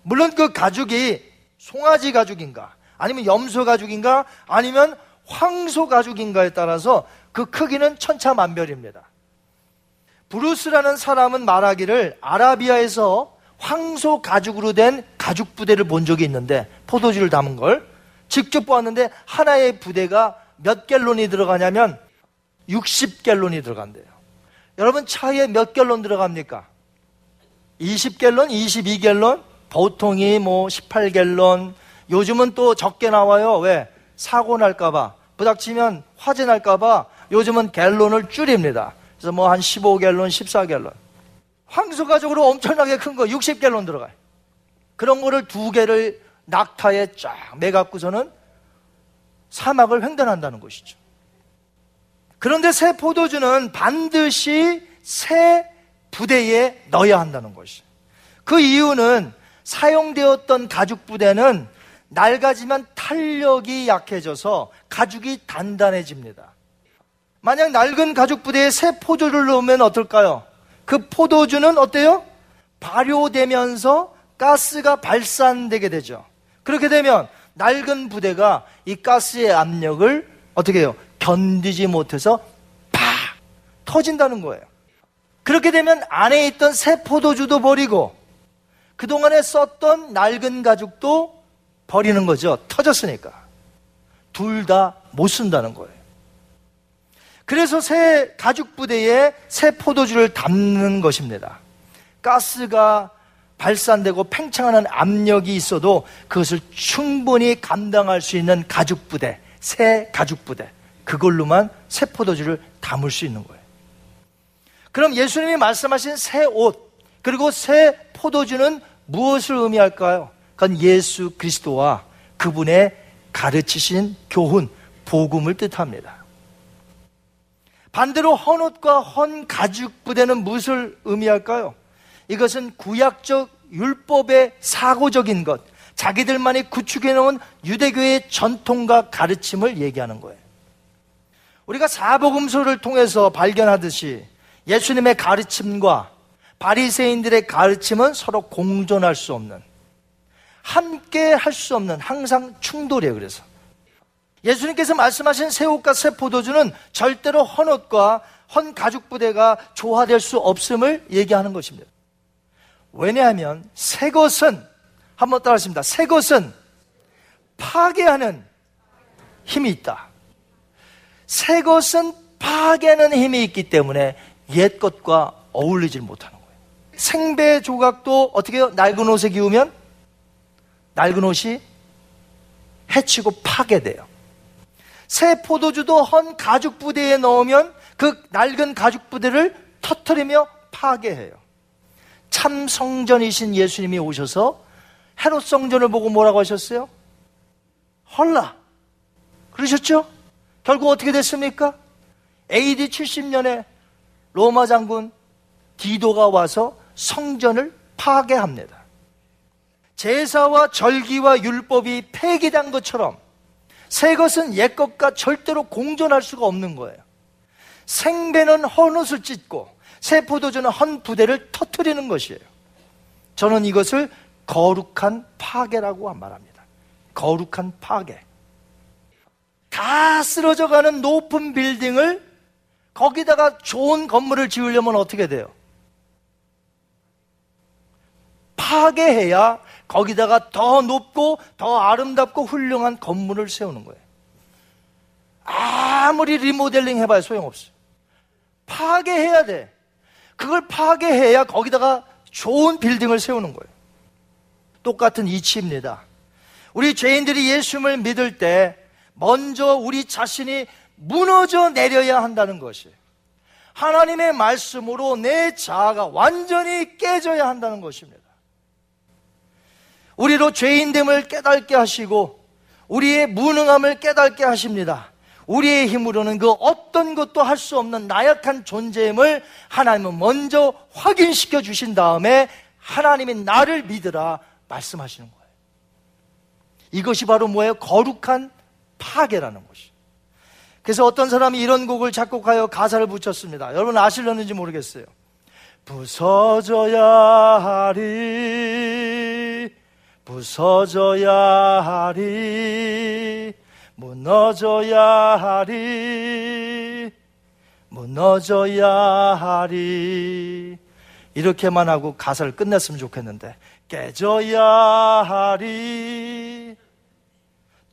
물론 그 가죽이 송아지 가죽인가, 아니면 염소 가죽인가, 아니면 황소 가죽인가에 따라서 그 크기는 천차만별입니다. 브루스라는 사람은 말하기를 아라비아에서 황소 가죽으로 된 가죽 부대를 본 적이 있는데 포도주를 담은 걸 직접 보았는데 하나의 부대가 몇 갤론이 들어가냐면 60갤론이 들어간대요. 여러분 차에 몇 갤론 들어갑니까? 20갤론, 22갤론, 보통이 뭐 18갤론, 요즘은 또 적게 나와요. 왜? 사고 날까봐, 부닥치면 화재 날까봐 요즘은 갤론을 줄입니다. 그래서 뭐 한 15갤론, 14갤론. 황소 가죽으로 엄청나게 큰 거 60갤론 들어가요. 그런 거를 두 개를 낙타에 쫙 매갖고서는 사막을 횡단한다는 것이죠. 그런데 새 포도주는 반드시 새 부대에 넣어야 한다는 것이. 그 이유는 사용되었던 가죽 부대는 낡아지면 탄력이 약해져서 가죽이 단단해집니다. 만약 낡은 가죽 부대에 새 포도주를 넣으면 어떨까요? 그 포도주는 어때요? 발효되면서 가스가 발산되게 되죠. 그렇게 되면 낡은 부대가 이 가스의 압력을 어떻게 해요? 견디지 못해서 팍 터진다는 거예요. 그렇게 되면 안에 있던 새 포도주도 버리고 그동안에 썼던 낡은 가죽도 버리는 거죠. 터졌으니까. 둘 다 못 쓴다는 거예요. 그래서 새 가죽 부대에 새 포도주를 담는 것입니다. 가스가 발산되고 팽창하는 압력이 있어도 그것을 충분히 감당할 수 있는 가죽 부대, 새 가죽 부대. 그걸로만 새 포도주를 담을 수 있는 거예요. 그럼 예수님이 말씀하신 새 옷, 그리고 새 포도주는 무엇을 의미할까요? 그건 예수 그리스도와 그분의 가르치신 교훈, 복음을 뜻합니다. 반대로 헌옷과 헌 가죽 부대는 무엇을 의미할까요? 이것은 구약적 율법의 사고적인 것, 자기들만이 구축해 놓은 유대교의 전통과 가르침을 얘기하는 거예요. 우리가 사복음서를 통해서 발견하듯이 예수님의 가르침과 바리새인들의 가르침은 서로 공존할 수 없는 함께 할 수 없는 항상 충돌이에요. 그래서 예수님께서 말씀하신 새 옷과 새 포도주는 절대로 헌옷과 헌 가죽 부대가 조화될 수 없음을 얘기하는 것입니다. 왜냐하면 새 것은 한번 따라하십니다. 새 것은 파괴하는 힘이 있다. 새 것은 파괴하는 힘이 있기 때문에 옛 것과 어울리질 못하는 거예요. 생배 조각도 어떻게 해요? 낡은 옷에 기우면 낡은 옷이 해치고 파괴돼요. 새 포도주도 헌 가죽 부대에 넣으면 그 낡은 가죽 부대를 터트리며 파괴해요. 참 성전이신 예수님이 오셔서 헤롯 성전을 보고 뭐라고 하셨어요? 헐라. 그러셨죠? 결국 어떻게 됐습니까? AD 70년에 로마 장군 디도가 와서 성전을 파괴합니다. 제사와 절기와 율법이 폐기된 것처럼 새 것은 옛 것과 절대로 공존할 수가 없는 거예요. 생배는 헌옷을 찢고 새 포도주는 헌 부대를 터트리는 것이에요. 저는 이것을 거룩한 파괴라고 말합니다. 거룩한 파괴. 다 쓰러져 가는 높은 빌딩을 거기다가 좋은 건물을 지으려면 어떻게 돼요? 파괴해야 거기다가 더 높고 더 아름답고 훌륭한 건물을 세우는 거예요. 아무리 리모델링 해봐야 소용없어요. 파괴해야 돼. 그걸 파괴해야 거기다가 좋은 빌딩을 세우는 거예요. 똑같은 이치입니다. 우리 죄인들이 예수님을 믿을 때 먼저 우리 자신이 무너져 내려야 한다는 것이에요. 하나님의 말씀으로 내 자아가 완전히 깨져야 한다는 것입니다. 우리로 죄인됨을 깨닫게 하시고 우리의 무능함을 깨닫게 하십니다. 우리의 힘으로는 그 어떤 것도 할 수 없는 나약한 존재임을 하나님은 먼저 확인시켜 주신 다음에 하나님이 나를 믿으라 말씀하시는 거예요. 이것이 바로 뭐예요? 거룩한 파괴라는 것이. 그래서 어떤 사람이 이런 곡을 작곡하여 가사를 붙였습니다. 여러분 아실려는지 모르겠어요. 부서져야 하리, 부서져야 하리, 무너져야 하리, 무너져야 하리. 이렇게만 하고 가사를 끝냈으면 좋겠는데, 깨져야 하리,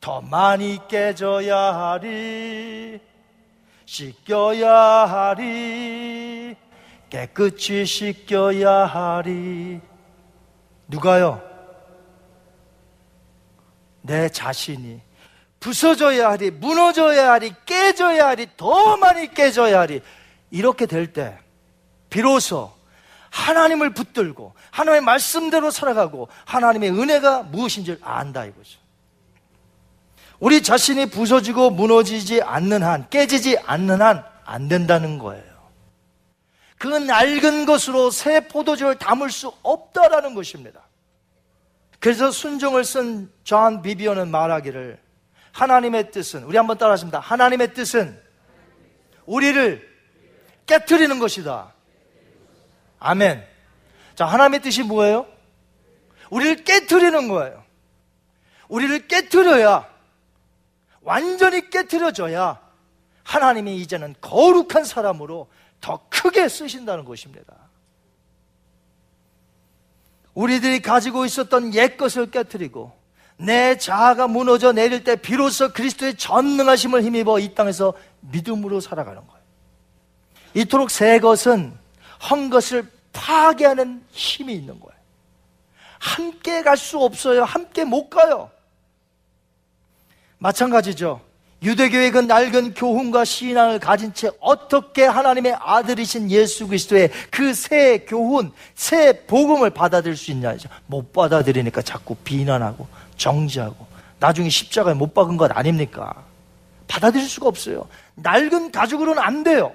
더 많이 깨져야 하리, 씻겨야 하리, 깨끗이 씻겨야 하리. 누가요? 내 자신이 부서져야 하리, 무너져야 하리, 깨져야 하리, 더 많이 깨져야 하리. 이렇게 될 때, 비로소 하나님을 붙들고, 하나님의 말씀대로 살아가고, 하나님의 은혜가 무엇인지를 안다 이거죠. 우리 자신이 부서지고 무너지지 않는 한, 깨지지 않는 한, 안 된다는 거예요. 그 낡은 것으로 새 포도주를 담을 수 없다라는 것입니다. 그래서 순종을 쓴 존 비비어는 말하기를 하나님의 뜻은 우리 한번 따라하십시다. 하나님의 뜻은 우리를 깨뜨리는 것이다. 아멘. 자, 하나님의 뜻이 뭐예요? 우리를 깨뜨리는 거예요. 우리를 깨뜨려야 완전히 깨뜨려져야 하나님이 이제는 거룩한 사람으로 더 크게 쓰신다는 것입니다. 우리들이 가지고 있었던 옛 것을 깨뜨리고 내 자아가 무너져 내릴 때 비로소 그리스도의 전능하심을 힘입어 이 땅에서 믿음으로 살아가는 거예요. 이토록 새 것은 헌 것을 파괴하는 힘이 있는 거예요. 함께 갈 수 없어요. 함께 못 가요. 마찬가지죠. 유대교의 그 낡은 교훈과 신앙을 가진 채 어떻게 하나님의 아들이신 예수 그리스도의 그 새 교훈, 새 복음을 받아들일 수 있냐죠. 못 받아들이니까 자꾸 비난하고 정지하고 나중에 십자가에 못 박은 것 아닙니까? 받아들일 수가 없어요. 낡은 가죽으로는 안 돼요.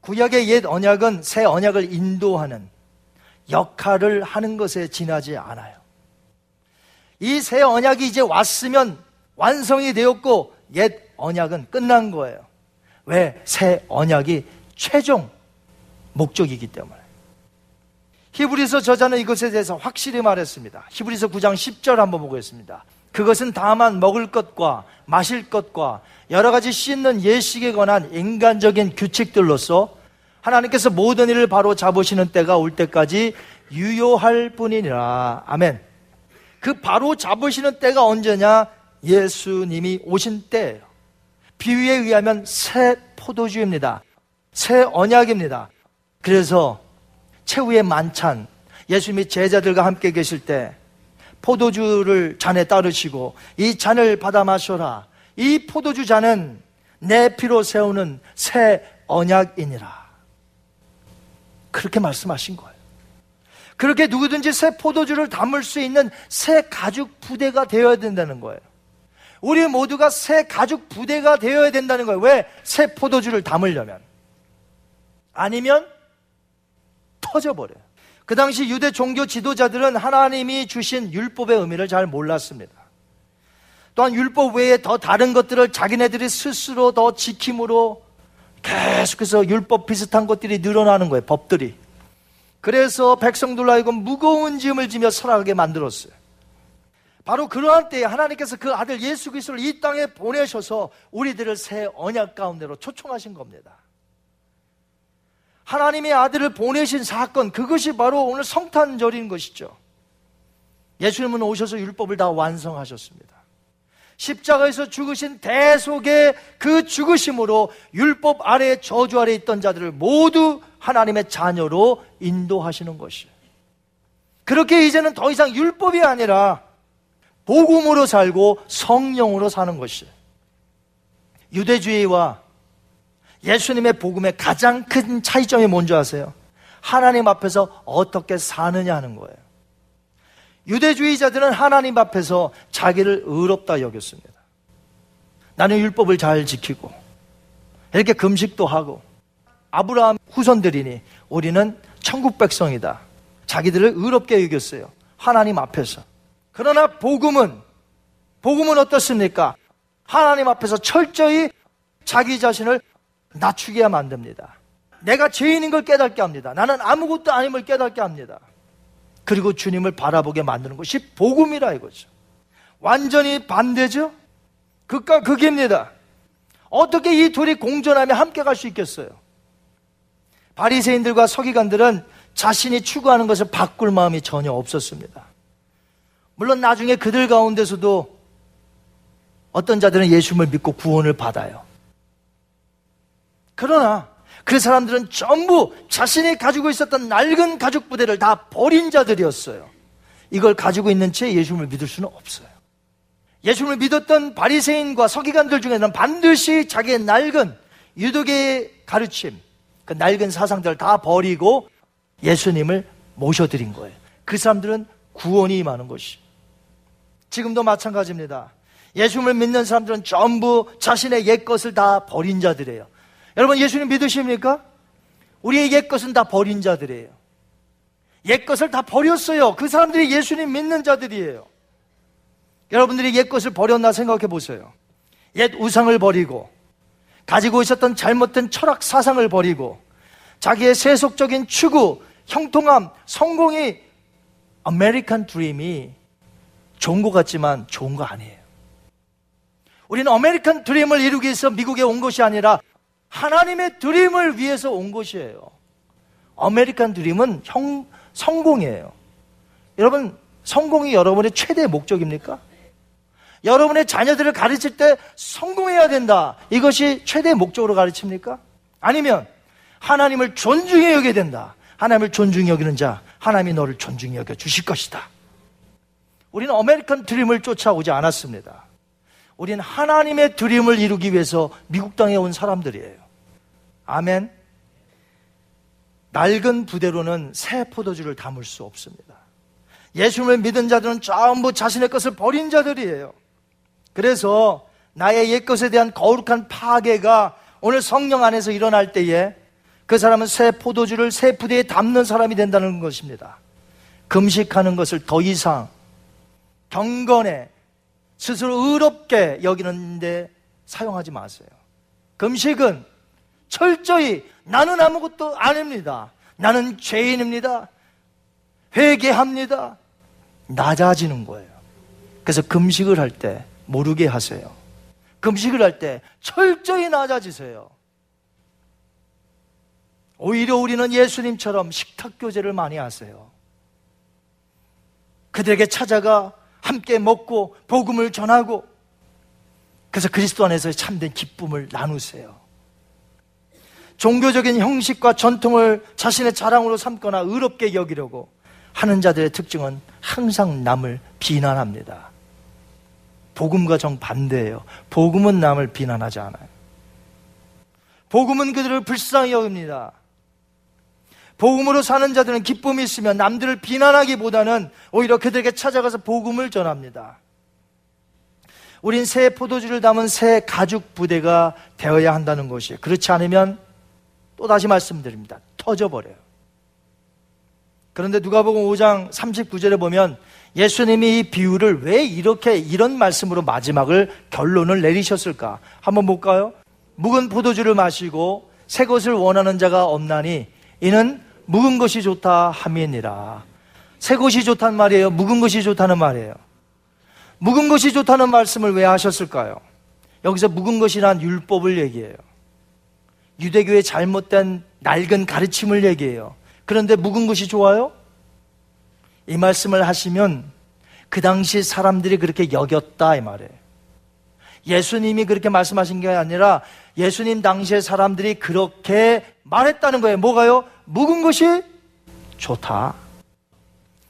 구약의 옛 언약은 새 언약을 인도하는 역할을 하는 것에 지나지 않아요. 이 새 언약이 이제 왔으면 완성이 되었고 옛 언약은 끝난 거예요. 왜? 새 언약이 최종 목적이기 때문에. 히브리서 저자는 이것에 대해서 확실히 말했습니다. 히브리서 9장 10절 한번 보겠습니다. 그것은 다만 먹을 것과 마실 것과 여러 가지 씻는 예식에 관한 인간적인 규칙들로서 하나님께서 모든 일을 바로 잡으시는 때가 올 때까지 유효할 뿐이니라. 아멘. 그 바로 잡으시는 때가 언제냐? 예수님이 오신 때예요. 비유에 의하면 새 포도주입니다. 새 언약입니다. 그래서 최후의 만찬, 예수님이 제자들과 함께 계실 때 포도주를 잔에 따르시고 이 잔을 받아 마셔라. 이 포도주 잔은 내 피로 세우는 새 언약이니라. 그렇게 말씀하신 거예요. 그렇게 누구든지 새 포도주를 담을 수 있는 새 가죽 부대가 되어야 된다는 거예요. 우리 모두가 새 가죽 부대가 되어야 된다는 거예요. 왜? 새 포도주를 담으려면. 아니면 터져버려요. 그 당시 유대 종교 지도자들은 하나님이 주신 율법의 의미를 잘 몰랐습니다. 또한 율법 외에 더 다른 것들을 자기네들이 스스로 더 지킴으로 계속해서 율법 비슷한 것들이 늘어나는 거예요. 법들이. 그래서 백성들로 하여금 무거운 짐을 지며 살아가게 만들었어요. 바로 그러한 때에 하나님께서 그 아들 예수 그리스도를 이 땅에 보내셔서 우리들을 새 언약 가운데로 초청하신 겁니다. 하나님의 아들을 보내신 사건, 그것이 바로 오늘 성탄절인 것이죠. 예수님은 오셔서 율법을 다 완성하셨습니다. 십자가에서 죽으신 대속의 그 죽으심으로 율법 아래 저주 아래 있던 자들을 모두 하나님의 자녀로 인도하시는 것이에요. 그렇게 이제는 더 이상 율법이 아니라 복음으로 살고 성령으로 사는 것이에요. 유대주의와 예수님의 복음의 가장 큰 차이점이 뭔지 아세요? 하나님 앞에서 어떻게 사느냐 하는 거예요. 유대주의자들은 하나님 앞에서 자기를 의롭다 여겼습니다. 나는 율법을 잘 지키고 이렇게 금식도 하고 아브라함 후손들이니 우리는 천국 백성이다. 자기들을 의롭게 여겼어요. 하나님 앞에서. 그러나 복음은 복음은 어떻습니까? 하나님 앞에서 철저히 자기 자신을 낮추게 만듭니다. 내가 죄인인 걸 깨닫게 합니다. 나는 아무것도 아님을 깨닫게 합니다. 그리고 주님을 바라보게 만드는 것이 복음이라 이거죠. 완전히 반대죠? 극과 극입니다. 어떻게 이 둘이 공존하며 함께 갈 수 있겠어요? 바리새인들과 서기관들은 자신이 추구하는 것을 바꿀 마음이 전혀 없었습니다. 물론 나중에 그들 가운데서도 어떤 자들은 예수님을 믿고 구원을 받아요. 그러나 그 사람들은 전부 자신이 가지고 있었던 낡은 가죽 부대를 다 버린 자들이었어요. 이걸 가지고 있는 채 예수님을 믿을 수는 없어요. 예수님을 믿었던 바리새인과 서기관들 중에는 반드시 자기의 낡은 유독의 가르침, 그 낡은 사상들을 다 버리고 예수님을 모셔드린 거예요. 그 사람들은 구원이 임하는 것이. 지금도 마찬가지입니다. 예수님을 믿는 사람들은 전부 자신의 옛 것을 다 버린 자들이에요. 여러분 예수님 믿으십니까? 우리의 옛 것은 다 버린 자들이에요. 옛 것을 다 버렸어요. 그 사람들이 예수님 믿는 자들이에요. 여러분들이 옛 것을 버렸나 생각해 보세요. 옛 우상을 버리고 가지고 있었던 잘못된 철학 사상을 버리고 자기의 세속적인 추구, 형통함, 성공이 아메리칸 드림이 좋은 것 같지만 좋은 거 아니에요. 우리는 아메리칸 드림을 이루기 위해서 미국에 온 것이 아니라 하나님의 dream을 위해서 온 것이에요. 아메리칸 드림은 형, 성공이에요. 여러분, 성공이 여러분의 최대 목적입니까? 여러분의 자녀들을 가르칠 때 성공해야 된다. 이것이 최대 목적으로 가르칩니까? 아니면 하나님을 존중히 여겨야 된다. 하나님을 존중히 여기는 자, 하나님이 너를 존중히 여겨 주실 것이다. 우리는 아메리칸 드림을 쫓아오지 않았습니다. 우리는 하나님의 dream을 이루기 위해서 미국 땅에 온 사람들이에요. 아멘. 낡은 부대로는 새 포도주를 담을 수 없습니다. 예수님을 믿은 자들은 전부 자신의 것을 버린 자들이에요. 그래서 나의 옛것에 대한 거룩한 파괴가 오늘 성령 안에서 일어날 때에 그 사람은 새 포도주를 새 부대에 담는 사람이 된다는 것입니다. 금식하는 것을 더 이상 경건에 스스로 의롭게 여기는데 사용하지 마세요. 금식은 철저히 나는 아무것도 아닙니다. 나는 죄인입니다. 회개합니다. 낮아지는 거예요. 그래서 금식을 할 때 모르게 하세요. 금식을 할 때 철저히 낮아지세요. 오히려 우리는 예수님처럼 식탁 교제를 많이 하세요. 그들에게 찾아가 함께 먹고 복음을 전하고 그래서 그리스도 안에서 참된 기쁨을 나누세요. 종교적인 형식과 전통을 자신의 자랑으로 삼거나 의롭게 여기려고 하는 자들의 특징은 항상 남을 비난합니다. 복음과 정반대예요. 복음은 남을 비난하지 않아요. 복음은 그들을 불쌍히 여깁니다. 복음으로 사는 자들은 기쁨이 있으면 남들을 비난하기보다는 오히려 그들에게 찾아가서 복음을 전합니다. 우린 새 포도주를 담은 새 가죽 부대가 되어야 한다는 것이에요. 그렇지 않으면 또 다시 말씀드립니다. 터져버려요. 그런데 누가복음 5장 39절에 보면 예수님이 이 비유를 왜 이렇게 이런 말씀으로 마지막을 결론을 내리셨을까? 한번 볼까요? 묵은 포도주를 마시고 새 것을 원하는 자가 없나니 이는 묵은 것이 좋다 함이니라. 새 것이 좋다는 말이에요. 묵은 것이 좋다는 말이에요. 묵은 것이 좋다는 말씀을 왜 하셨을까요? 여기서 묵은 것이란 율법을 얘기해요. 유대교의 잘못된 낡은 가르침을 얘기해요. 그런데 묵은 것이 좋아요? 이 말씀을 하시면 그 당시 사람들이 그렇게 여겼다 이 말이에요. 예수님이 그렇게 말씀하신 게 아니라 예수님 당시의 사람들이 그렇게 말했다는 거예요. 뭐가요? 묵은 것이 좋다.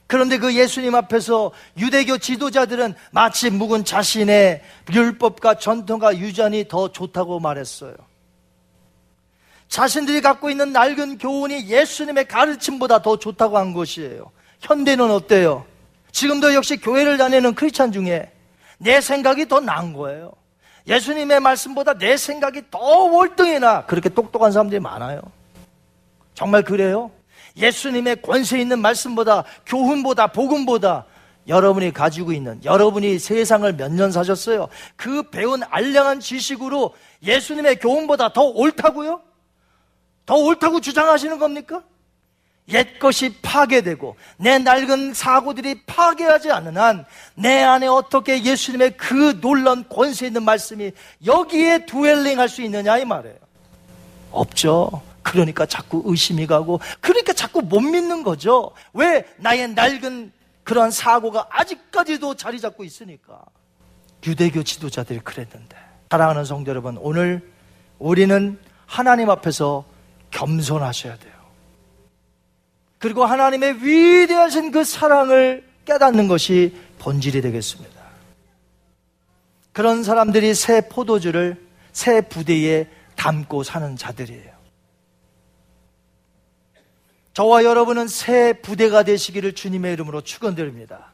그런데 그 예수님 앞에서 유대교 지도자들은 마치 묵은 자신의 율법과 전통과 유전이 더 좋다고 말했어요. 자신들이 갖고 있는 낡은 교훈이 예수님의 가르침보다 더 좋다고 한 것이에요. 현대는 어때요? 지금도 역시 교회를 다니는 크리스찬 중에 내 생각이 더 나은 거예요. 예수님의 말씀보다 내 생각이 더 월등히 나 그렇게 똑똑한 사람들이 많아요. 정말 그래요? 예수님의 권세 있는 말씀보다 교훈보다 복음보다 여러분이 가지고 있는 여러분이 세상을 몇 년 사셨어요? 그 배운 알량한 지식으로 예수님의 교훈보다 더 옳다고요? 더 옳다고 주장하시는 겁니까? 옛 것이 파괴되고 내 낡은 사고들이 파괴하지 않는 한 내 안에 어떻게 예수님의 그 놀라운 권세 있는 말씀이 여기에 두엘링 할 수 있느냐 이 말이에요. 없죠. 그러니까 자꾸 의심이 가고 그러니까 자꾸 못 믿는 거죠. 왜 나의 낡은 그러한 사고가 아직까지도 자리 잡고 있으니까. 유대교 지도자들이 그랬는데. 사랑하는 성도 여러분, 오늘 우리는 하나님 앞에서 겸손하셔야 돼요. 그리고 하나님의 위대하신 그 사랑을 깨닫는 것이 본질이 되겠습니다. 그런 사람들이 새 포도주를 새 부대에 담고 사는 자들이에요. 저와 여러분은 새 부대가 되시기를 주님의 이름으로 축원드립니다.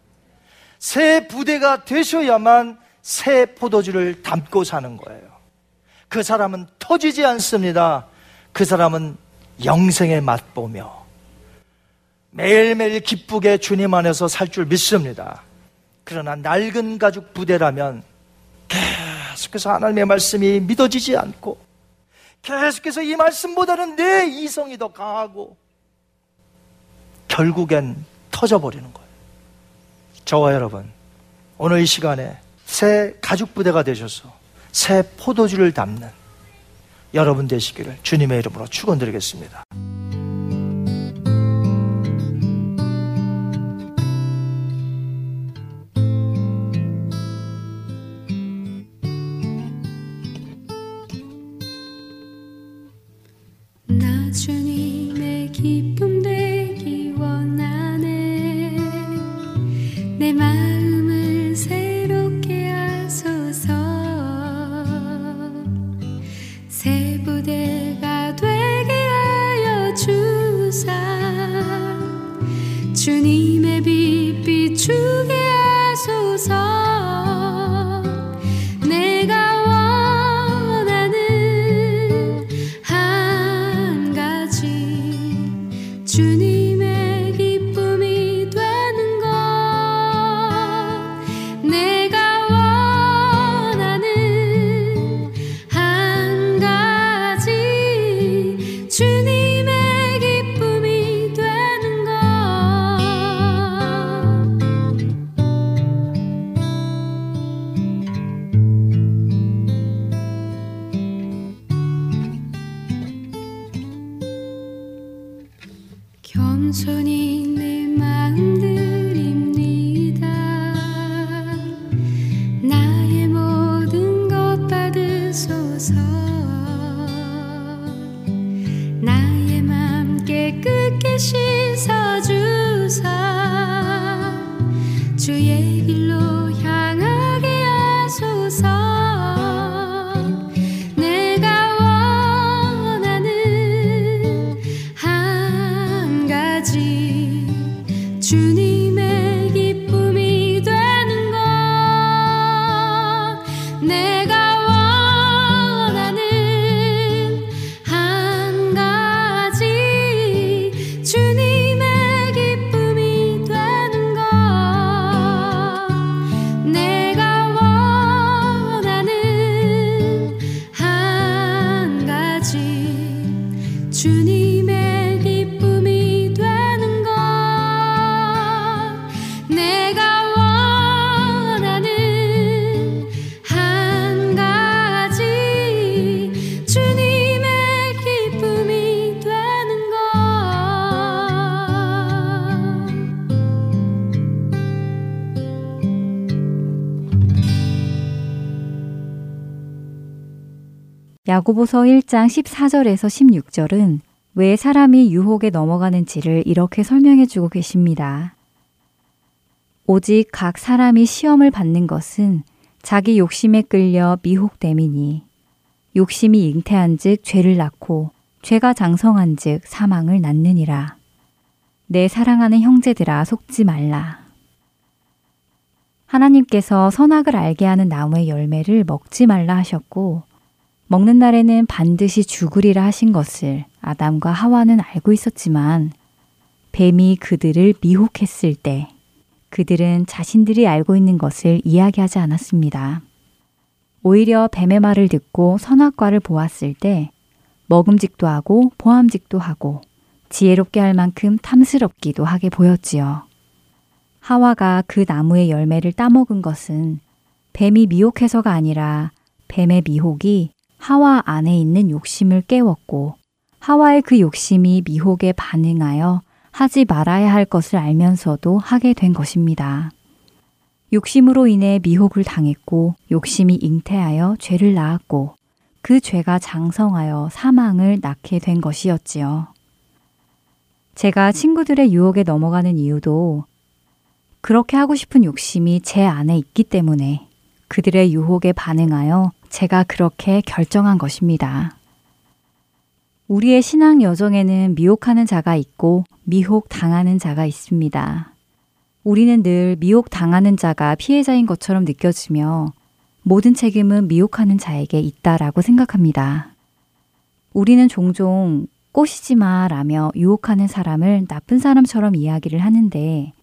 새 부대가 되셔야만 새 포도주를 담고 사는 거예요. 그 사람은 터지지 않습니다. 그 사람은 영생의 맛보며 매일매일 기쁘게 주님 안에서 살 줄 믿습니다. 그러나 낡은 가죽 부대라면 계속해서 하나님의 말씀이 믿어지지 않고 계속해서 이 말씀보다는 내 이성이 더 강하고 결국엔 터져버리는 거예요. 저와 여러분, 오늘 이 시간에 새 가죽 부대가 되셔서 새 포도주를 담는 여러분 되시기를 주님의 이름으로 축원드리겠습니다. 야고보서 1장 14절에서 16절은 왜 사람이 유혹에 넘어가는지를 이렇게 설명해 주고 계십니다. 오직 각 사람이 시험을 받는 것은 자기 욕심에 끌려 미혹됨이니 욕심이 잉태한즉 죄를 낳고 죄가 장성한즉 사망을 낳느니라. 내 사랑하는 형제들아 속지 말라. 하나님께서 선악을 알게 하는 나무의 열매를 먹지 말라 하셨고 먹는 날에는 반드시 죽으리라 하신 것을 아담과 하와는 알고 있었지만 뱀이 그들을 미혹했을 때 그들은 자신들이 알고 있는 것을 이야기하지 않았습니다. 오히려 뱀의 말을 듣고 선악과를 보았을 때 먹음직도 하고 보암직도 하고 지혜롭게 할 만큼 탐스럽기도 하게 보였지요. 하와가 그 나무의 열매를 따먹은 것은 뱀이 미혹해서가 아니라 뱀의 미혹이 하와 안에 있는 욕심을 깨웠고 하와의 그 욕심이 미혹에 반응하여 하지 말아야 할 것을 알면서도 하게 된 것입니다. 욕심으로 인해 미혹을 당했고 욕심이 잉태하여 죄를 낳았고 그 죄가 장성하여 사망을 낳게 된 것이었지요. 제가 친구들의 유혹에 넘어가는 이유도 그렇게 하고 싶은 욕심이 제 안에 있기 때문에 그들의 유혹에 반응하여 제가 그렇게 결정한 것입니다. 우리의 신앙 여정에는 미혹하는 자가 있고 미혹 당하는 자가 있습니다. 우리는 늘 미혹 당하는 자가 피해자인 것처럼 느껴지며 모든 책임은 미혹하는 자에게 있다라고 생각합니다. 우리는 종종 꼬시지 마 라며 유혹하는 사람을 나쁜 사람처럼 이야기를 하는데,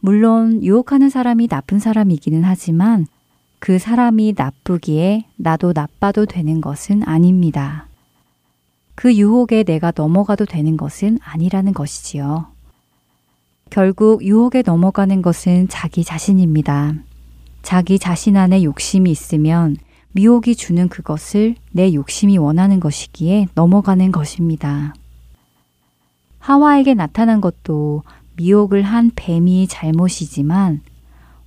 물론 유혹하는 사람이 나쁜 사람이기는 하지만 그 사람이 나쁘기에 나도 나빠도 되는 것은 아닙니다. 그 유혹에 내가 넘어가도 되는 것은 아니라는 것이지요. 결국 유혹에 넘어가는 것은 자기 자신입니다. 자기 자신 안에 욕심이 있으면 미혹이 주는 그것을 내 욕심이 원하는 것이기에 넘어가는 것입니다. 하와에게 나타난 것도 미혹을 한 뱀이 잘못이지만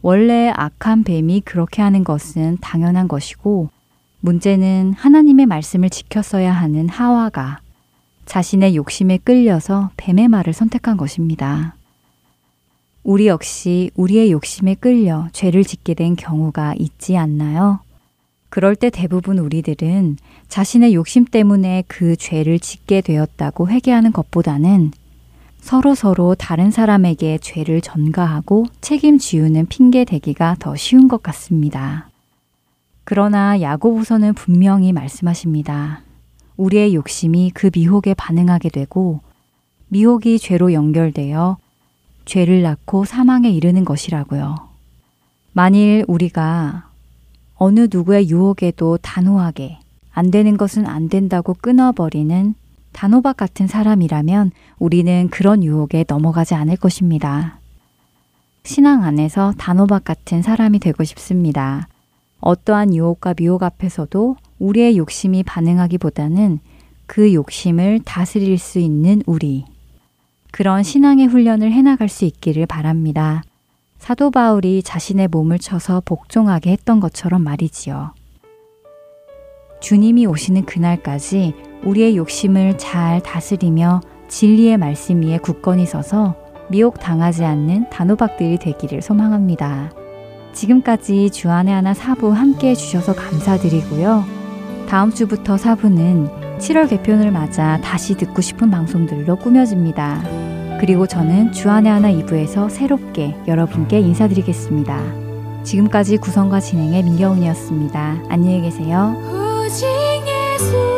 원래 악한 뱀이 그렇게 하는 것은 당연한 것이고 문제는 하나님의 말씀을 지켰어야 하는 하와가 자신의 욕심에 끌려서 뱀의 말을 선택한 것입니다. 우리 역시 우리의 욕심에 끌려 죄를 짓게 된 경우가 있지 않나요? 그럴 때 대부분 우리들은 자신의 욕심 때문에 그 죄를 짓게 되었다고 회개하는 것보다는 서로 서로 다른 사람에게 죄를 전가하고 책임 지우는 핑계 대기가 더 쉬운 것 같습니다. 그러나 야고보서는 분명히 말씀하십니다. 우리의 욕심이 그 미혹에 반응하게 되고 미혹이 죄로 연결되어 죄를 낳고 사망에 이르는 것이라고요. 만일 우리가 어느 누구의 유혹에도 단호하게 안 되는 것은 안 된다고 끊어버리는 단호박 같은 사람이라면 우리는 그런 유혹에 넘어가지 않을 것입니다. 신앙 안에서 단호박 같은 사람이 되고 싶습니다. 어떠한 유혹과 미혹 앞에서도 우리의 욕심이 반응하기보다는 그 욕심을 다스릴 수 있는 우리. 그런 신앙의 훈련을 해나갈 수 있기를 바랍니다. 사도 바울이 자신의 몸을 쳐서 복종하게 했던 것처럼 말이지요. 주님이 오시는 그날까지 우리의 욕심을 잘 다스리며 진리의 말씀 위에 굳건히 서서 미혹 당하지 않는 단호박들이 되기를 소망합니다. 지금까지 주안의 하나 사부 함께 해주셔서 감사드리고요. 다음 주부터 사부는 7월 개편을 맞아 다시 듣고 싶은 방송들로 꾸며집니다. 그리고 저는 주안의 하나 2부에서 새롭게 여러분께 인사드리겠습니다. 지금까지 구성과 진행의 민경훈이었습니다. 안녕히 계세요. 오직 예수